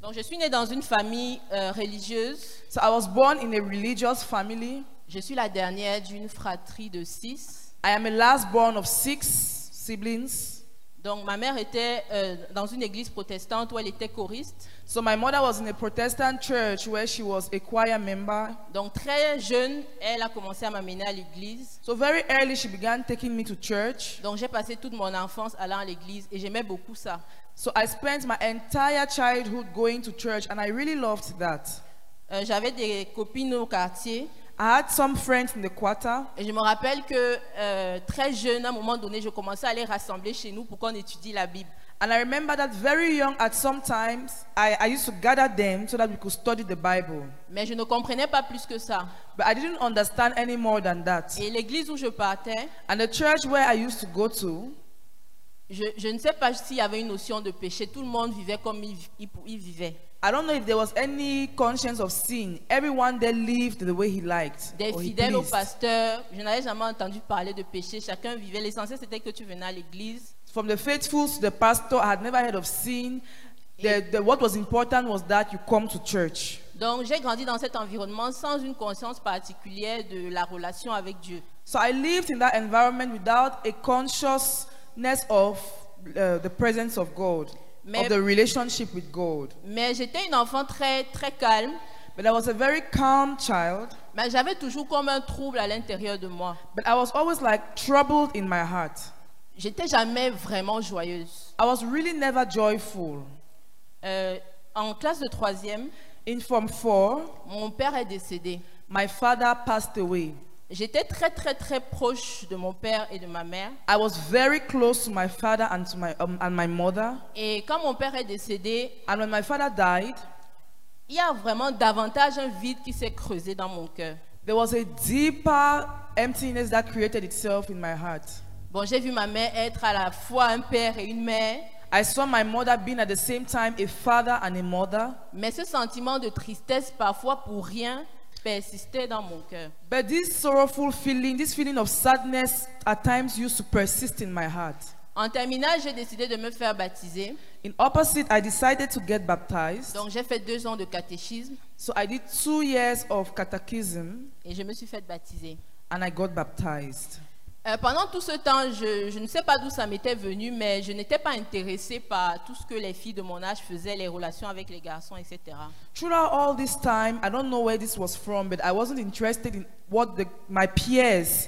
Donc je suis née dans une famille euh, religieuse. So I was born in a religious family. Je suis la dernière d'une fratrie de six. I am a last born of six siblings. Donc ma mère était euh, dans une église protestante où elle était choriste. So my mother was in a Protestant church where she was a choir member. Donc très jeune, elle a commencé à m'amener à l'église. So very early she began taking me to church. Donc j'ai passé toute mon enfance allant à l'église et j'aimais beaucoup ça. So I spent my entire childhood going to church and I really loved that. Euh, J'avais des copines au quartier I had some friends in the quarter et je me rappelle que euh, très jeune, à un moment donné, je commençais à les rassembler chez nous pour qu'on étudie la Bible. and I remember that very young at some times I, I used to gather them so that we could study the Bible. Mais je ne comprenais pas plus que ça. But I didn't understand any more than that. Et l'église où je partais, And the church where I used to go to, je, je ne sais pas s'il y avait une notion de péché. Tout le monde vivait comme il, il- il vivait. I don't know if there was any conscience of sin. Everyone there lived the way he liked. Des or he fidèles au pleased. pasteur, je n'avais jamais entendu parler de péché. Chacun vivait. L'essentiel, c'était que tu venais à l'église. From the faithful to the pastor, I had never heard of sin. The, the, what was important was that you come to church. Donc, j'ai grandi dans cet environnement sans une conscience particulière de la relation avec Dieu. So I lived in that environment without a consciousness of uh, the presence of God, Mais- of the relationship with God. Mais j'étais une enfant très, très calme. But I was a very calm child, Mais j'avais toujours comme un trouble à l'intérieur de moi. but I was always like troubled in my heart. J'étais jamais vraiment joyeuse. I was really never joyful. Euh, en classe de troisième, In Form 4, mon père est décédé. my father passed away. J'étais très, très, très proche de mon père et de ma mère. I was very close to my father and to my um, and my mother. Et quand mon père est décédé, And when my father died, il y a vraiment davantage un vide qui s'est creusé dans mon cœur. there was a deeper emptiness that created itself in my heart. Bon, j'ai vu ma mère être à la fois un père et une mère, I saw my mother being at the same time a father and a mother. mais ce sentiment de tristesse, parfois pour rien, persistait dans mon cœur. But this sorrowful feeling, this feeling of sadness at times used to persist in my heart. En terminale, j'ai décidé de me faire baptiser. In opposite, I decided to get baptized. Donc, j'ai fait deux ans de catéchisme So I did two years of catechism et je me suis fait baptiser. and I got baptized. Euh, pendant tout ce temps, je, je ne sais pas d'où ça m'était venu, mais je n'étais pas intéressée par tout ce que les filles de mon âge faisaient, les relations avec les garçons, etc. Throughout all this time, I don't know where this was from, but I wasn't interested in what the, my peers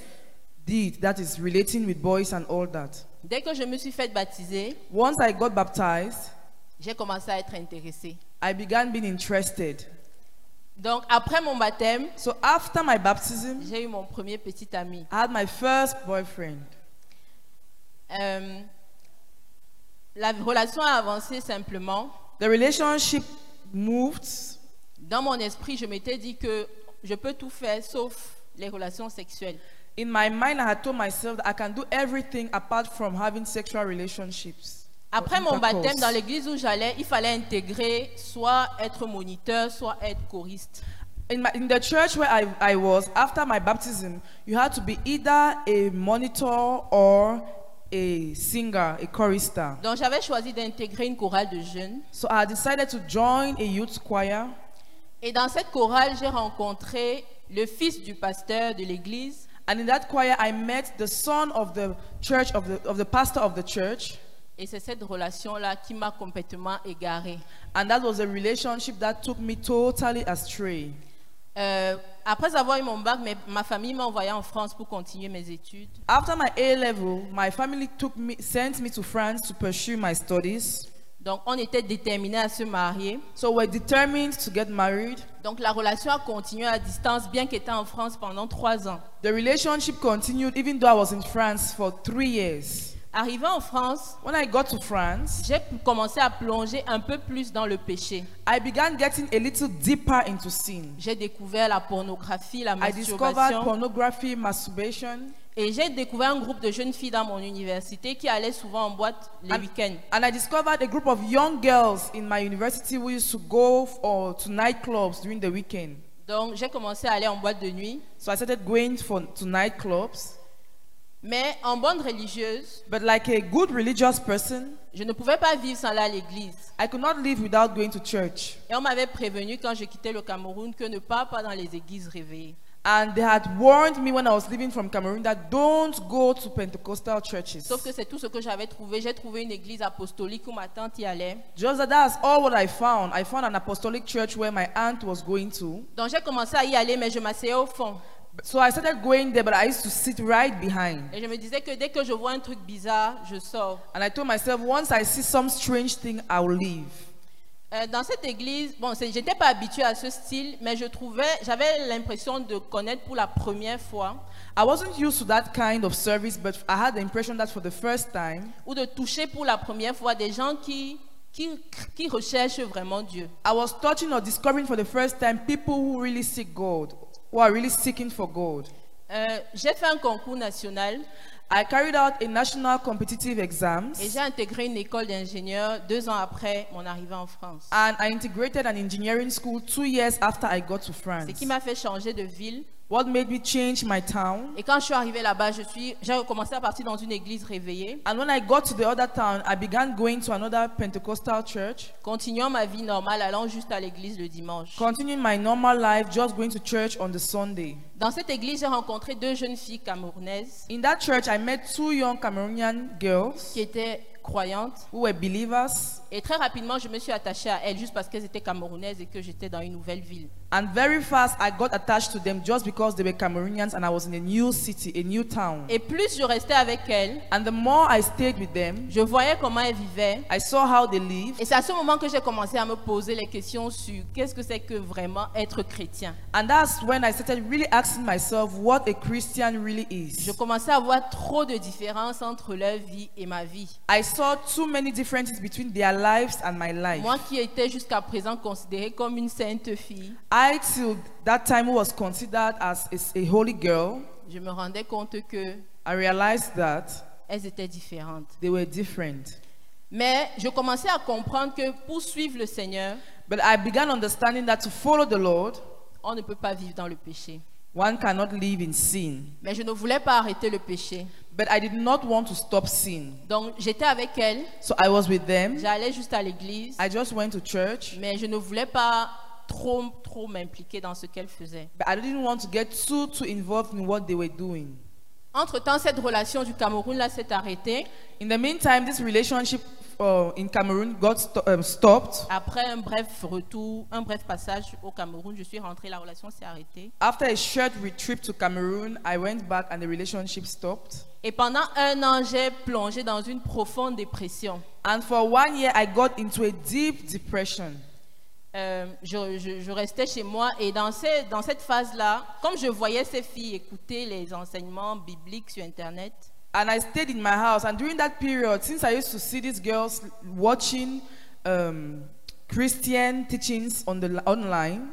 did, that is, relating with boys and all that. Dès que je me suis fait baptiser, Once I got baptized, j'ai commencé à être intéressée. I began being interested. Donc, après mon baptême, So after my baptism, j'ai eu mon premier petit ami. I had my first boyfriend. Euh, la relation a avancé simplement. The relationship moved. Dans mon esprit, je m'étais dit que je peux tout faire sauf les relations sexuelles. In my mind, I had told myself that I can do everything apart from having sexual relationships. Après mon baptême, dans l'église où j'allais, il fallait intégrer soit être moniteur, soit être choriste. In, my, in the church where I, I was, after my baptism, you had to be either a monitor or a singer, a chorister. Donc j'avais choisi d'intégrer une chorale de jeunes. So I decided to join a youth choir. Et dans cette chorale, j'ai rencontré le fils du pasteur de l'église And in that choir, I met the son of the church, of the, of the pastor of the church. Et c'est cette relation-là qui m'a complètement égarée. And that was a relationship that took me totally astray. Euh, après avoir eu mon bac, mes- ma famille m'a envoyé en France pour continuer mes études. After my A level, my family took me, sent me to France to pursue my studies. Donc on était déterminés à se marier. So we're determined to get married. Donc la relation a continué à distance, bien qu'étant en France pendant trois ans. The relationship continued even though I was in France for three years. Arrivé en France, When I got to France, j'ai commencé à plonger un peu plus dans le péché. I began getting a little deeper into sin. J'ai découvert la pornographie, la I discovered masturbation. pornography, masturbation, Et j'ai découvert un groupe de jeunes filles dans mon université qui allaient souvent en boîte les And- week-ends. and I discovered a group of young girls in my university who used to go f- or to nightclubs during the weekend. Donc j'ai commencé à aller en boîte de nuit. So I started going for, to nightclubs. Mais en bonne religieuse, But like a good religious person, je ne pouvais pas vivre sans aller à l'église. I could not live without going to church. Et on m'avait prévenu quand je quittais le Cameroun que ne pars pas dans les églises réveillées. And they had warned me when I was leaving from Cameroon that don't go to Pentecostal churches. Sauf que c'est tout ce que j'avais trouvé. J'ai trouvé une église apostolique où ma tante y allait. Just that that's all what I found. I found an apostolic church where my aunt was going to. Donc j'ai commencé à y aller, mais je m'asseyais au fond. So I started going there, but I used to sit right behind. Et je me disais que dès que je vois un truc bizarre, je sors. And I told myself, once I see some strange thing, I will leave. Euh, dans cette église, bon, j'étais pas habituée à ce style, mais je trouvais, j'avais l'impression de connaître pour la première fois I wasn't used to that kind of service, but I had the impression that for the first time, ou de toucher pour la première fois des gens qui, qui, qui recherchent vraiment Dieu. I was touching or discovering for the first time people who really seek God, who are really seeking for God. Euh, j'ai fait un concours national I carried out a national competitive exams et j'ai intégré une école d'ingénieurs deux ans après mon arrivée en France. and I integrated an engineering school two years after I got to Ce France. qui m'a fait changer de ville. What made me change my town? Et quand je suis arrivée là-bas, je suis, j'ai commencé à partir dans une église réveillée, And when I got to the other town, I began going to another Pentecostal church, continuant ma vie normale, allant juste à l'église le dimanche. continuing my normal life, just going to church on the Sunday. Dans cette église, j'ai rencontré deux jeunes filles camerounaises In that church, I met two young Cameroonian girls qui étaient croyantes. who were believers. Et très rapidement, je me suis attachée à elles juste parce qu'elles étaient camerounaises et que j'étais dans une nouvelle ville. And very fast, I got attached to them just because they were Cameroonians and I was in a new city, a new town. Et plus je restais avec elles, And the more I stayed with them, je voyais comment elles vivaient. I saw how they lived. Et c'est à ce moment que j'ai commencé à me poser les questions sur qu'est-ce que c'est que vraiment être chrétien. And that's when I started really asking myself what a Christian really Je is. commençais à voir trop de différences entre leur vie et ma vie. I saw too many differences between their lives and my life. Moi qui étais jusqu'à présent considérée comme une sainte fille, I, till that time, was considered as a, a holy girl, je me rendais compte que I realized that elles étaient différentes. they were different. Mais je commençais à comprendre que pour suivre le Seigneur, But I began understanding that to follow the Lord, on ne peut pas vivre dans le péché. One cannot live in sin. Mais je ne voulais pas arrêter le péché. But I did not want to stop sin. Donc j'étais avec elles, So I was with them. j'allais juste à l'église, I just went to church. mais je ne voulais pas trop trop m'impliquer dans ce qu'elles faisaient. But I didn't want to get too too involved in what they were doing. Entre-temps, cette relation du Cameroun là s'est arrêtée. In the meantime, this relationship uh, in Cameroon got sto- um, stopped. Après un bref retour, un bref passage au Cameroun, je suis rentrée, la relation s'est arrêtée. After a short trip to Cameroon, I went back and the relationship stopped. Et pendant un an, j'ai plongé dans une profonde dépression. And for one year, I got into a deep depression. Euh, je, je- je restais chez moi et dans, ces- dans cette phase-là, comme je voyais ces filles écouter les enseignements bibliques sur Internet, And I stayed in my house. And during that period, since I used to see these girls watching um, Christian teachings on the online,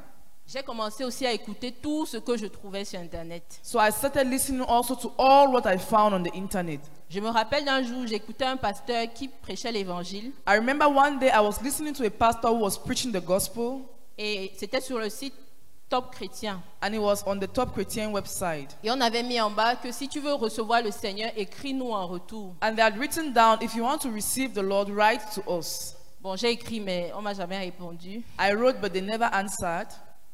j'ai commencé aussi à écouter tout ce que je trouvais sur Internet. so I started listening also to all what I found on the internet. Je me rappelle d'un jour, j'écoutais un pasteur qui prêchait l'évangile I remember one day I was listening to a pastor who was preaching the gospel, et c'était sur le site Top Chrétien. and it was on the Top Chrétien website. Et on avait mis en bas que si tu veux recevoir le Seigneur, écris-nous en retour. And they had written down, if you want to receive the Lord, write to us. Bon, j'ai écrit, mais on m'a jamais répondu. I wrote, but they never answered.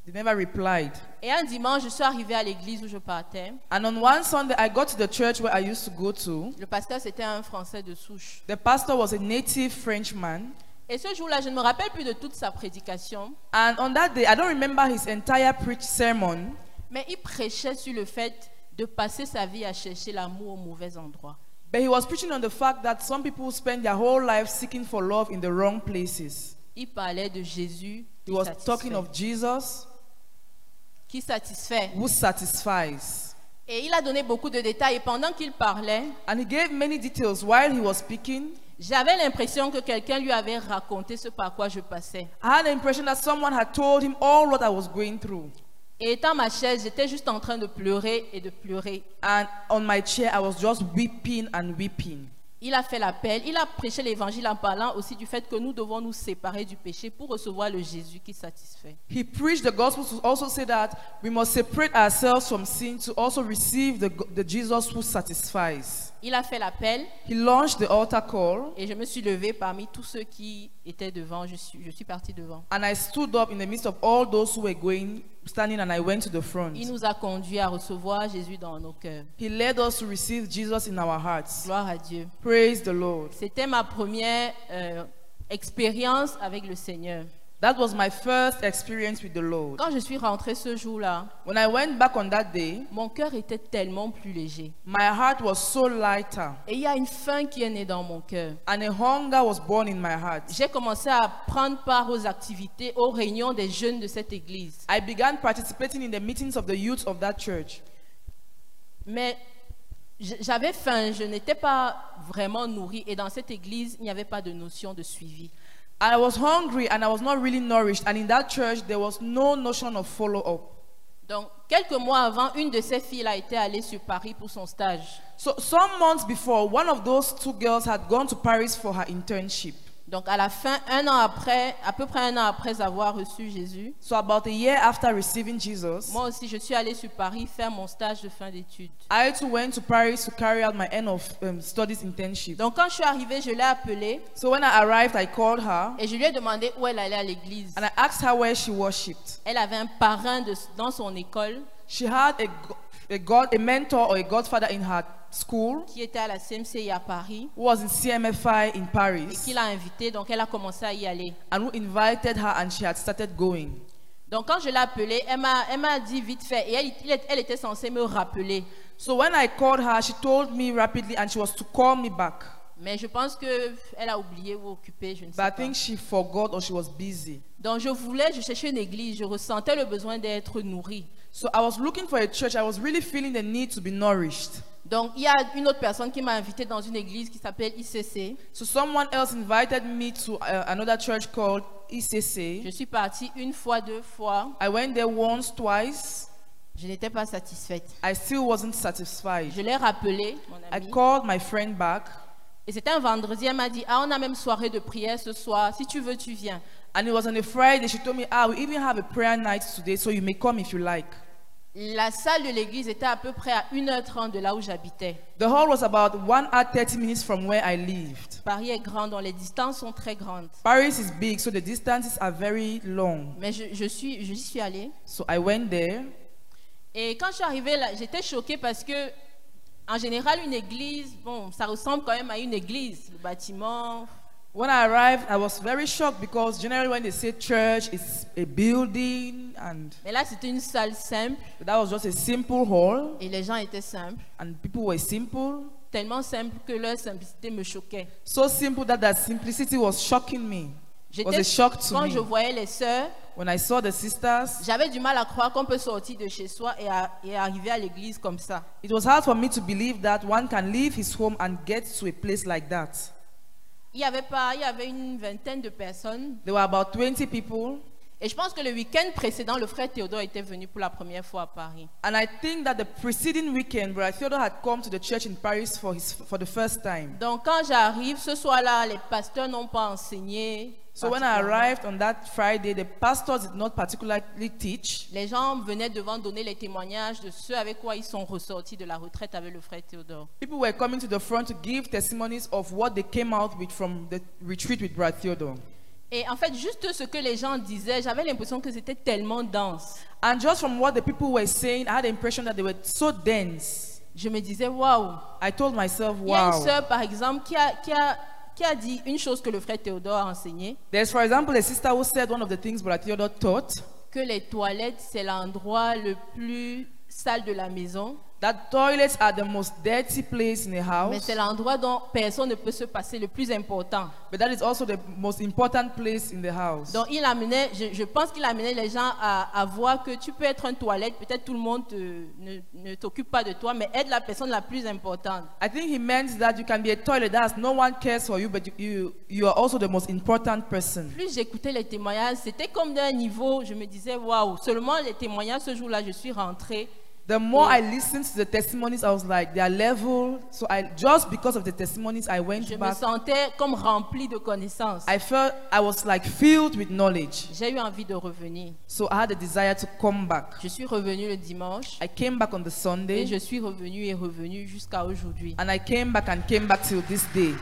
They never replied. Et un dimanche, je suis arrivée à l'église où je partais. And on one Sunday, I got to the church where I used to go to. Le pasteur, c'était un Français de souche. The pastor was a native Frenchman. Et ce jour-là, je ne me rappelle plus de toute sa prédication, And on that day, I don't remember his entire preach sermon, mais il prêchait sur le fait de passer sa vie à chercher l'amour au mauvais endroit. but he was preaching on the fact that some people spend their whole life seeking for love in the wrong places. Il parlait de Jésus He was satisfait. talking of Jesus qui satisfait. who satisfies? Et il a donné beaucoup de détails. Et pendant qu'il parlait, And he gave many details while he was speaking. j'avais l'impression que quelqu'un lui avait raconté ce par quoi je passais. I had the impression that someone had told him all what I was going through. Et étant ma chaise, j'étais juste en train de pleurer et de pleurer. And on my chair, I was just weeping and weeping. Il a fait l'appel, il a prêché l'évangile en parlant aussi du fait que nous devons nous séparer du péché pour recevoir le Jésus qui satisfait. He preached the gospel to also say that we must separate ourselves from sin to also receive the, the Jesus who satisfies. Il a fait l'appel He launched the altar call, et je me suis levée parmi tous ceux qui étaient devant. Je suis, je suis partie devant. and I stood up in the midst of all those who were going, standing, and I went to the front. Il nous a conduits à recevoir Jésus dans nos cœurs. He led us to receive Jesus in our hearts. Gloire à Dieu. Praise the Lord. C'était ma première euh, expérience avec le Seigneur. That was my first experience with the Lord. Quand je suis rentrée ce jour-là, When I went back on that day, mon cœur était tellement plus léger. my heart was so lighter, Et il y a une faim qui est née dans mon cœur. and a hunger was born in my heart. J'ai commencé à prendre part aux activités, aux réunions des jeunes de cette église. I began participating in the meetings of the youth of that church. Mais j'avais faim, je n'étais pas vraiment nourrie. Et dans cette église, il n'y avait pas de notion de suivi. I was hungry and I was not really nourished. And in that church, there was no notion of follow up. Donc, quelques mois avant, une de ces filles a été allée sur Paris pour son stage. So, some months before, one of those two girls had gone to Paris for her internship. Donc, à la fin, un an après, à peu près un an après avoir reçu Jésus, So, about a year after receiving Jesus, moi aussi, je suis allée sur Paris faire mon stage de fin d'études. I too went to Paris to carry out my end of um, studies internship. Donc, quand je suis arrivée, je l'ai appelée So, when I arrived, I called her et je lui ai demandé où elle allait à l'église. and I asked her where she worshipped. Elle avait un parrain de- dans son école She had a, a God, a mentor or a godfather in her school qui était à la CMCI à Paris who was in CMFI in et Paris qui l'a invitée. Donc, elle a commencé à y aller. and who invited her and she had started going. Donc, quand je l'ai appelée, elle m'a elle m'a dit vite fait, et elle, il elle était censée me rappeler. So when I called her, she told me rapidly and she was to call me back. Mais je pense qu'elle a oublié ou occupé, je ne sais But I pas. think she forgot or she was busy. Donc, je voulais, je cherchais une église, je ressentais le besoin d'être nourrie. So I was looking for a church. I was really feeling the need to be nourished. Donc, il y a une autre personne qui m'a invitée dans une église qui s'appelle ICC. So someone else invited me to uh, another church called ICC. Je suis partie une fois, deux fois. I went there once, twice. Je n'étais pas satisfaite. I still wasn't satisfied. Je l'ai rappelé, mon I called my friend back Et c'était un vendredi, elle m'a dit, ah, on a même soirée de prière ce soir. Si tu veux, tu viens. and it was on a Friday. She told me, ah, we even have a prayer night today, so you may come if you like. La salle de l'église était à peu près à 1h30 de là où j'habitais. The hall was about one hour 30 minutes from where I lived. Paris est grand, donc les distances sont très grandes. Paris is big, so the distances are very long. Mais je, je suis, je suis allée. So I went there. Et quand je suis arrivée là, j'étais choquée parce que, en général, une église, bon, ça ressemble quand même à une église. Le bâtiment. When I arrived, I was very shocked because generally when they say church, it's a building, and Mais là, c'était une salle simple that was just a simple hall, et les gens étaient simples. and people were simple. Tellement simple que leur simplicité me choquait. So simple that that simplicity was shocking me. Was a shock to quand me. je voyais les sœurs, When I saw the sisters, j'avais du mal à croire qu'on peut sortir de chez soi et, à- et arriver à l'église comme ça. it was hard for me to believe that one can leave his home and get to a place like that. Il y avait pas, il y avait une vingtaine de personnes There were about 20 people, Et je pense que le week-end précédent, le frère Théodore était venu pour la première fois à Paris. And I think that the preceding weekend, Brother Theodore had come to the church in Paris for, his, for the first time. Donc quand j'arrive, ce soir-là, les pasteurs n'ont pas enseigné. So when I arrived on that Friday, the pastors did not particularly teach. Les gens venaient devant donner les témoignages de ceux avec quoi ils sont ressortis de la retraite avec le frère Théodore. People were coming to the front to give testimonies of what they came out with from the retreat with Brother Theodore. Et en fait, juste ce que les gens disaient, j'avais l'impression que c'était tellement dense. And just from what the people were saying, I had the impression that they were so dense. Je me disais, waouh. I told myself, Il y a une wow. sœur, par exemple, qui a, qui, a, qui a dit une chose que le frère Théodore a enseignée, There's, for example, a sister who said one of the things Brother Theodore taught que les toilettes, c'est l'endroit le plus sale de la maison, that toilets are the most dirty place in a mais house, c'est l'endroit dont personne ne peut se passer le plus important. but that is also the most important place in the house. Donc il amenait, je, je pense qu'il amenait les gens à, à voir que tu peux être une toilette, peut-être tout le monde te- ne, ne t'occupe pas de toi, mais aide la personne la plus importante. I think he meant that you can be a toilet that no one cares for you, but you, you, you are also the most important person. Plus j'écoutais les témoignages, c'était comme d'un niveau, je me disais, waouh, seulement les témoignages ce jour-là, je suis rentrée. The more. I listened to the testimonies, I was like, they are level. So I just because of the testimonies, I went Je me back. sentais comme remplie de connaissances. I felt I was like filled with knowledge. J'ai eu envie de revenir. So I had a desire to come back. Je suis revenue le dimanche I came back on the et Sunday, je suis revenue et revenue jusqu'à aujourd'hui. and I came back and came back till this day.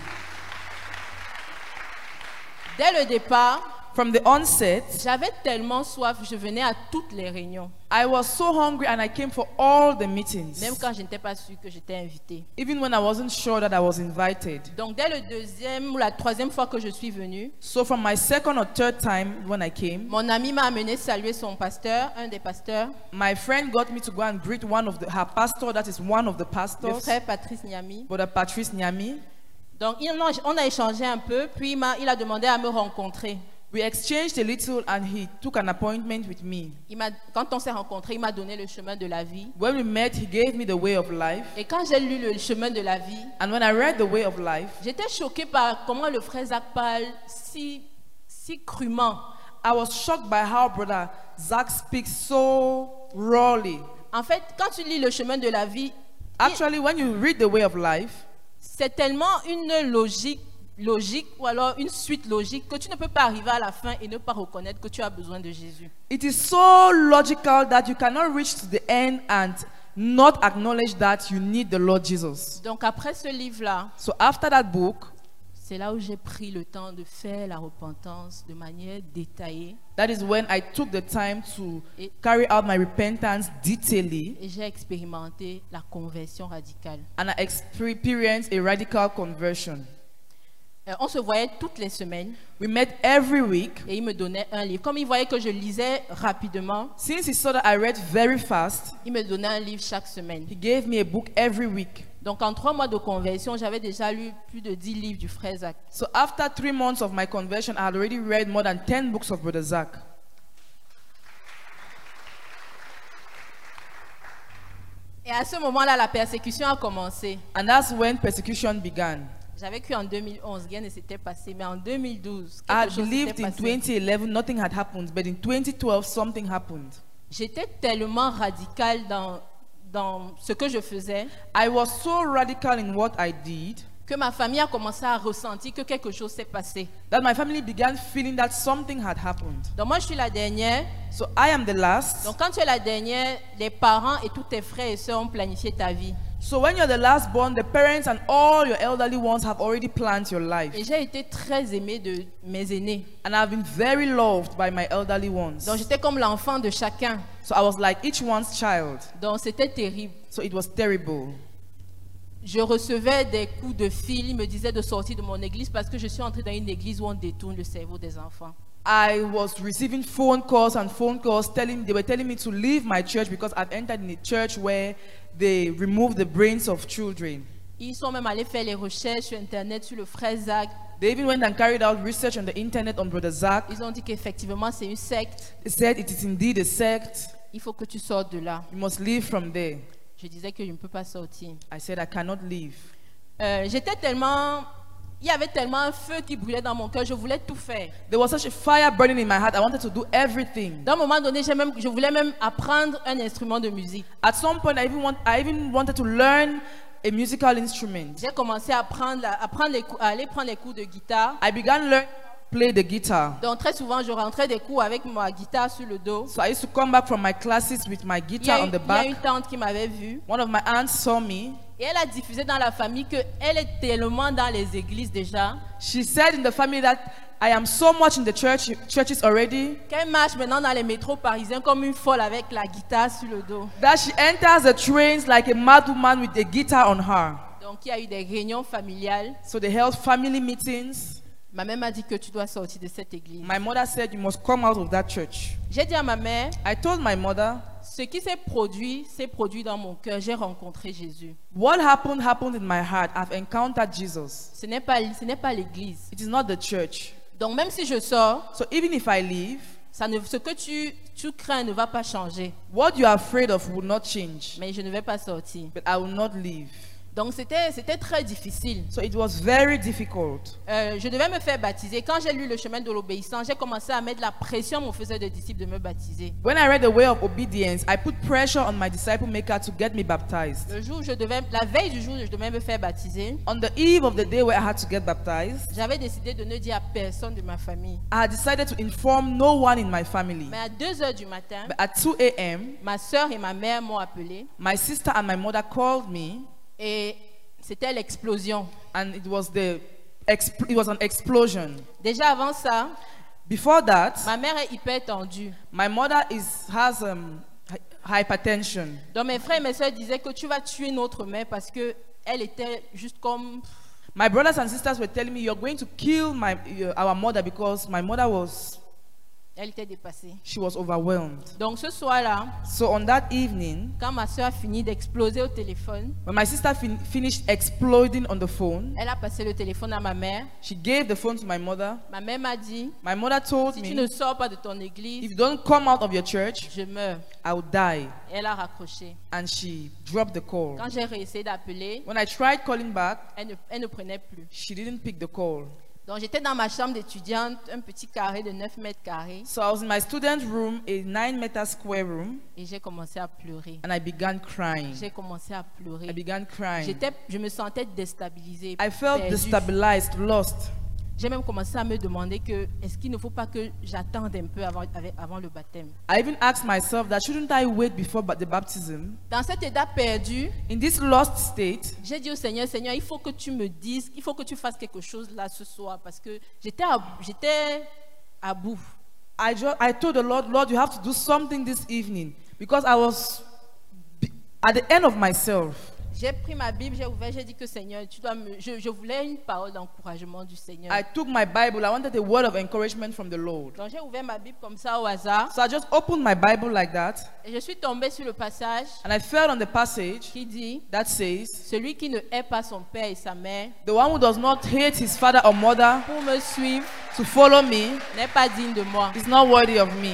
Dès le départ, From the onset, j'avais tellement soif, je venais à toutes les réunions, I was so hungry and I came for all the meetings, même quand je n'étais pas sûre que j'étais invitée. even when I wasn't sure that I was invited. Donc dès le deuxième ou la troisième fois que je suis venue, So from my second or third time when I came, mon ami m'a amené saluer son pasteur, un des pasteurs, my friend got me to go and greet one of the, her pastor, that is one of the le pastors, frère Patrice Niami. Brother Patrice Nyami. Donc on a- échangé un peu, puis il a demandé à me rencontrer. We exchanged a little and he took an appointment with me. Il m'a- quand on s'est rencontrés, il m'a donné le chemin de la vie. When we met, he gave me the way of life. Et quand j'ai lu le chemin de la vie, And when I read the way of life, j'étais choquée par comment le frère Zach parle si, si crûment. I was shocked by how Brother Zach speaks so rawly. En fait, quand tu lis le chemin de la vie, il- Actually, when you read the way of life, c'est tellement une logique, logique ou alors une suite logique que tu ne peux pas arriver à la fin et ne pas reconnaître que tu as besoin de Jésus. it is so logical that you cannot reach to the end and not acknowledge that you need the Lord Jesus. Donc après ce livre-là, So after that book, c'est là où j'ai pris le temps de faire la repentance de manière détaillée that is when I took the time to Et- carry out my repentance detailedly et j'ai expérimenté la conversion radicale. and I experienced a radical conversion. Euh, on se voyait toutes les semaines We met every week. et il me donnait un livre. Comme il voyait que je lisais rapidement, Since he saw that I read very fast, il me donnait un livre chaque semaine. he gave me a book every week. Donc en trois mois de conversion, j'avais déjà lu plus de dix livres du frère Zach. So after three months of my conversion, I had already read more than 10 books of Brother Zach. Et à ce moment-là, la persécution a commencé. And that's when persecution began. J'avais cru en 2011, rien ne s'était passé, mais en 2012, I quelque had chose believed in passé. 2011 nothing had happened, but in 2012 something happened. J'étais tellement radical dans, dans ce que je faisais I was so radical in what I did que ma famille a commencé à ressentir que quelque chose s'est passé. that my family began feeling that something had happened. Donc moi, je suis la dernière. So I am the last. Donc quand tu es la dernière, les parents et tous tes frères et sœurs ont planifié ta vie. So when you're the last born, the parents and all your elderly ones have already planned your life. Et j'ai été très aimée de mes aînés. And I've been very loved by my elderly ones. Donc j'étais comme l'enfant de chacun. So I was like each one's child. Donc c'était terrible. So it was terrible. Je recevais des coups de fil. Ils me disaient de sortir de mon église parce que je suis entrée dans une église où on détourne le cerveau des enfants. I was receiving phone calls and phone calls telling they were telling me to leave my church because I've entered in a church where they remove the brains of children. Ils sont même allés faire les recherches sur Internet sur le frère Zach. They even went and carried out research on the internet on Brother Zach. Ils ont dit qu'effectivement c'est une secte. They said it is indeed a sect. Il faut que tu sortes de là. You must leave from there. Je disais que je ne peux pas sortir. I said I cannot leave. Euh, J'étais tellement il y avait tellement un feu qui brûlait dans mon cœur, je voulais tout faire. There was such a fire burning in my heart. I wanted to do everything. D'un moment donné, j'ai même, je voulais même apprendre un instrument de musique. At some point, I even, want, I even wanted to learn a musical instrument. J'ai commencé à, prendre à, prendre les à aller prendre les cours de guitare. I began learning play the guitar. Donc très souvent, je rentrais des cours avec ma guitare sur le dos. So I used to come back from my classes with my Il y, guitar on une- the il y a back. une tante qui m'avait vue One of my aunts saw me. et elle a diffusé dans la famille que elle est tellement dans les églises déjà She said in the family that I am so much in the church churches already qu'elle marche maintenant dans les métros parisiens comme une folle avec la guitare sur le dos. that she enters the trains like a mad woman with a guitar on her. Donc il y a eu des réunions familiales. So they held family meetings. Ma mère m'a dit que tu dois sortir de cette église. My mother said you must come out of that church. J'ai dit à ma mère, I told my mother ce qui s'est produit, s'est produit dans mon cœur. J'ai rencontré Jésus. what happened happened in my heart. I've encountered Jesus. Ce n'est pas, ce n'est pas l'église. It is not the church. Donc même si je sors, So even if I leave, ça ne, ce que tu, tu crains ne va pas changer. what you are afraid of will not change. Mais je ne vais pas sortir. But I will not leave. Donc c'était, très difficile. So it was very difficult. Euh, je devais me faire baptiser. Quand j'ai lu le chemin de l'obéissance, j'ai commencé à mettre la pression à mon faiseur de disciples de me baptiser. When I read the way of obedience, I put pressure on my disciple maker to get me baptized. Le jour où je devais, la veille du jour où je devais me faire baptiser, On the eve of the day where I had to get baptized, j'avais décidé de ne dire à personne de ma famille. I had decided to inform no one in my family. Mais à 2 heures du matin, But at 2 a.m., ma soeur et ma mère m'ont appelé my sister and my mother called me, et c'était l'explosion. and it was the it was an explosion. Déjà avant ça, Before that, ma mère est hyper tendue. my mother is has um, hy- hypertension. Donc mes frères et mes soeurs disaient que tu vas tuer notre mère parce que elle était juste comme My brothers and sisters were telling me you're going to kill my uh, our mother because my mother was elle était dépassée. she was overwhelmed. Donc ce soir-là, So on that evening, quand ma soeur a fini d'exploser au téléphone, when my sister fin- finished exploding on the phone, elle a passé le téléphone à ma mère. she gave the phone to my mother. Ma mère m'a dit My mother told si tu me, ne sors pas de ton if église, you don't come out of your church, je meurs. I will die. Et elle a raccroché. And she dropped the call. Quand j'ai réessayé d'appeler, When I tried calling back, elle ne, elle ne prenait plus. she didn't pick the call. Donc j'étais dans ma chambre d'étudiante, un petit carré de 9 mètres carrés, So I was in my student room, a nine meter square room, et j'ai commencé à pleurer. and I began crying. J'ai commencé à I pleurer. began crying. J'étais, je me sentais déstabilisée. I felt perdue. destabilized, lost. J'ai même commencé à me demander que est-ce qu'il ne faut pas que j'attende un peu avant, avant le baptême? I even asked myself that shouldn't I wait before the baptism? Dans cet état perdu, In this lost state, j'ai dit au Seigneur, Seigneur, il faut que tu me dises, il faut que tu fasses quelque chose là ce soir parce que j'étais à, j'étais à bout. I, ju- I told the Lord, Lord, you have to do something this evening because I was at the end of myself. J'ai pris ma Bible, j'ai ouvert, j'ai dit que Seigneur, tu dois me, je, je voulais une parole d'encouragement du Seigneur. I took my Bible. I wanted a word of encouragement from the Lord. Donc j'ai ouvert ma Bible comme ça au hasard So I just opened my Bible like that, et je suis tombée sur le passage and I fell on the passage qui dit that says, celui qui ne hait pas son père et sa mère The one who does not hate his father or mother pour me suivre to follow me n'est pas digne de moi. is not worthy of me.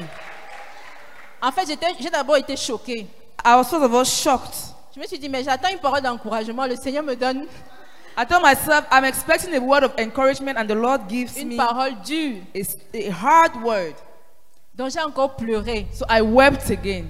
En fait, j'ai d'abord été choquée. I was first of all shocked. Je me suis dit, mais j'attends une parole d'encouragement. Le Seigneur me donne I told myself, I'm expecting a word of encouragement, and the Lord gives une me parole dure. a, a hard word. Donc j'ai encore pleuré. So I wept again.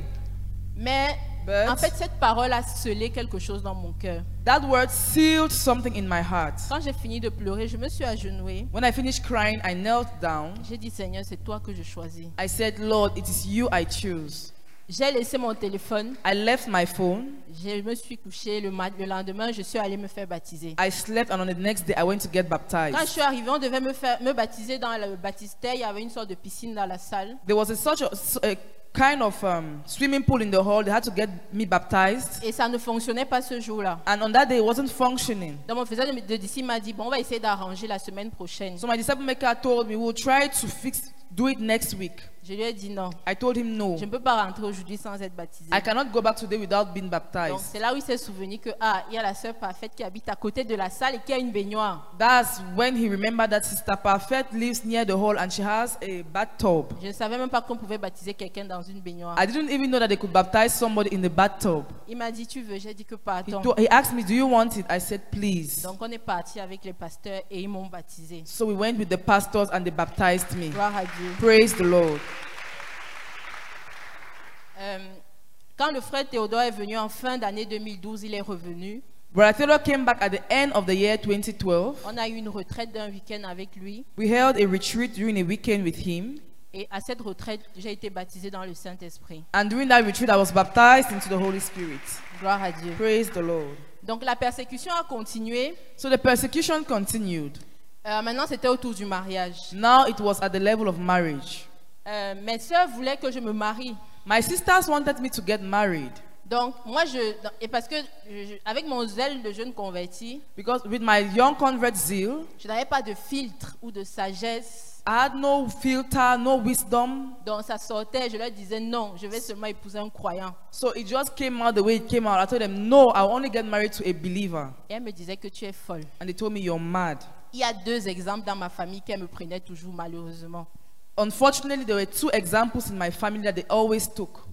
Mais But- en fait, cette parole a scellé quelque chose dans mon cœur. That word sealed something in my heart. Quand j'ai fini de pleurer, je me suis agenouillée. When I finished crying, I knelt down. J'ai dit, Seigneur, c'est toi que je choisis. I said, Lord, it is you I choose. J'ai laissé mon téléphone. I left my phone. Je me suis couchée. Le, le lendemain, je suis allée me faire baptiser. I slept, and on the next day, I went to get Quand je baptized. suis arrivée, on devait me, faire, me baptiser dans le baptistère. Il y avait une sorte de piscine dans la salle. There was a, such a, a kind of um, swimming pool in the hall. They had to get me baptized. Et ça ne fonctionnait pas ce jour-là. And on that day, it wasn't functioning. Donc mon de, de disciple m'a dit, bon, on va essayer d'arranger la semaine prochaine. So my disciple maker told me, we'll try to fix, do it next week. Je lui ai dit non. I told him no. Je ne peux pas rentrer aujourd'hui sans être baptisé. I cannot go back today without being Donc baptized. c'est là où il s'est souvenu que ah, il y a la sœur parfaite qui habite à côté de la salle et qui a une baignoire. That's when he remembered that Sister Perfect lives near the hall and she has a bathtub. Je ne savais même pas qu'on pouvait baptiser quelqu'un dans une baignoire. I didn't even know that they could baptize somebody in the bathtub. Il m'a dit tu veux, j'ai dit que He, partons. to- he asked me, Do you want it? I said, Please. Donc on est parti avec les pasteurs et ils m'ont baptisé. So we went with the pastors and they baptized me. Gloire à Dieu. Praise the Lord. Euh, quand le frère Théodore est venu en fin d'année 2012, il est revenu. Brother Theodore came back at the end of the year 2012. On a eu une retraite d'un week-end avec lui. We held a retreat during a weekend with him. Et à cette retraite, j'ai été baptisé dans le Saint-Esprit. And during that retreat, I was baptized into the Holy Spirit. Gloire à Dieu. Praise the Lord. Donc la persécution a continué. So the persecution continued. Euh, maintenant, c'était autour du mariage. Now it was at the level of marriage. Euh, mes sœurs voulaient que je me marie. My sisters wanted me to get married Donc, moi, je, et parce que je- avec mon zèle de jeune converti, because with my young convert zeal, je n'avais pas de filtre ou de sagesse. I had no filter, no wisdom. Donc, ça sortait, je leur disais non, je vais seulement épouser un croyant. So it just came out the way it came out. I told them, no, I'll only get married to a believer. Et elle me disait que tu es folle. And they told me, you're mad. Il y a deux exemples dans ma famille qu'elle me prenait toujours malheureusement. Unfortunately, there were two examples in my family that they always took.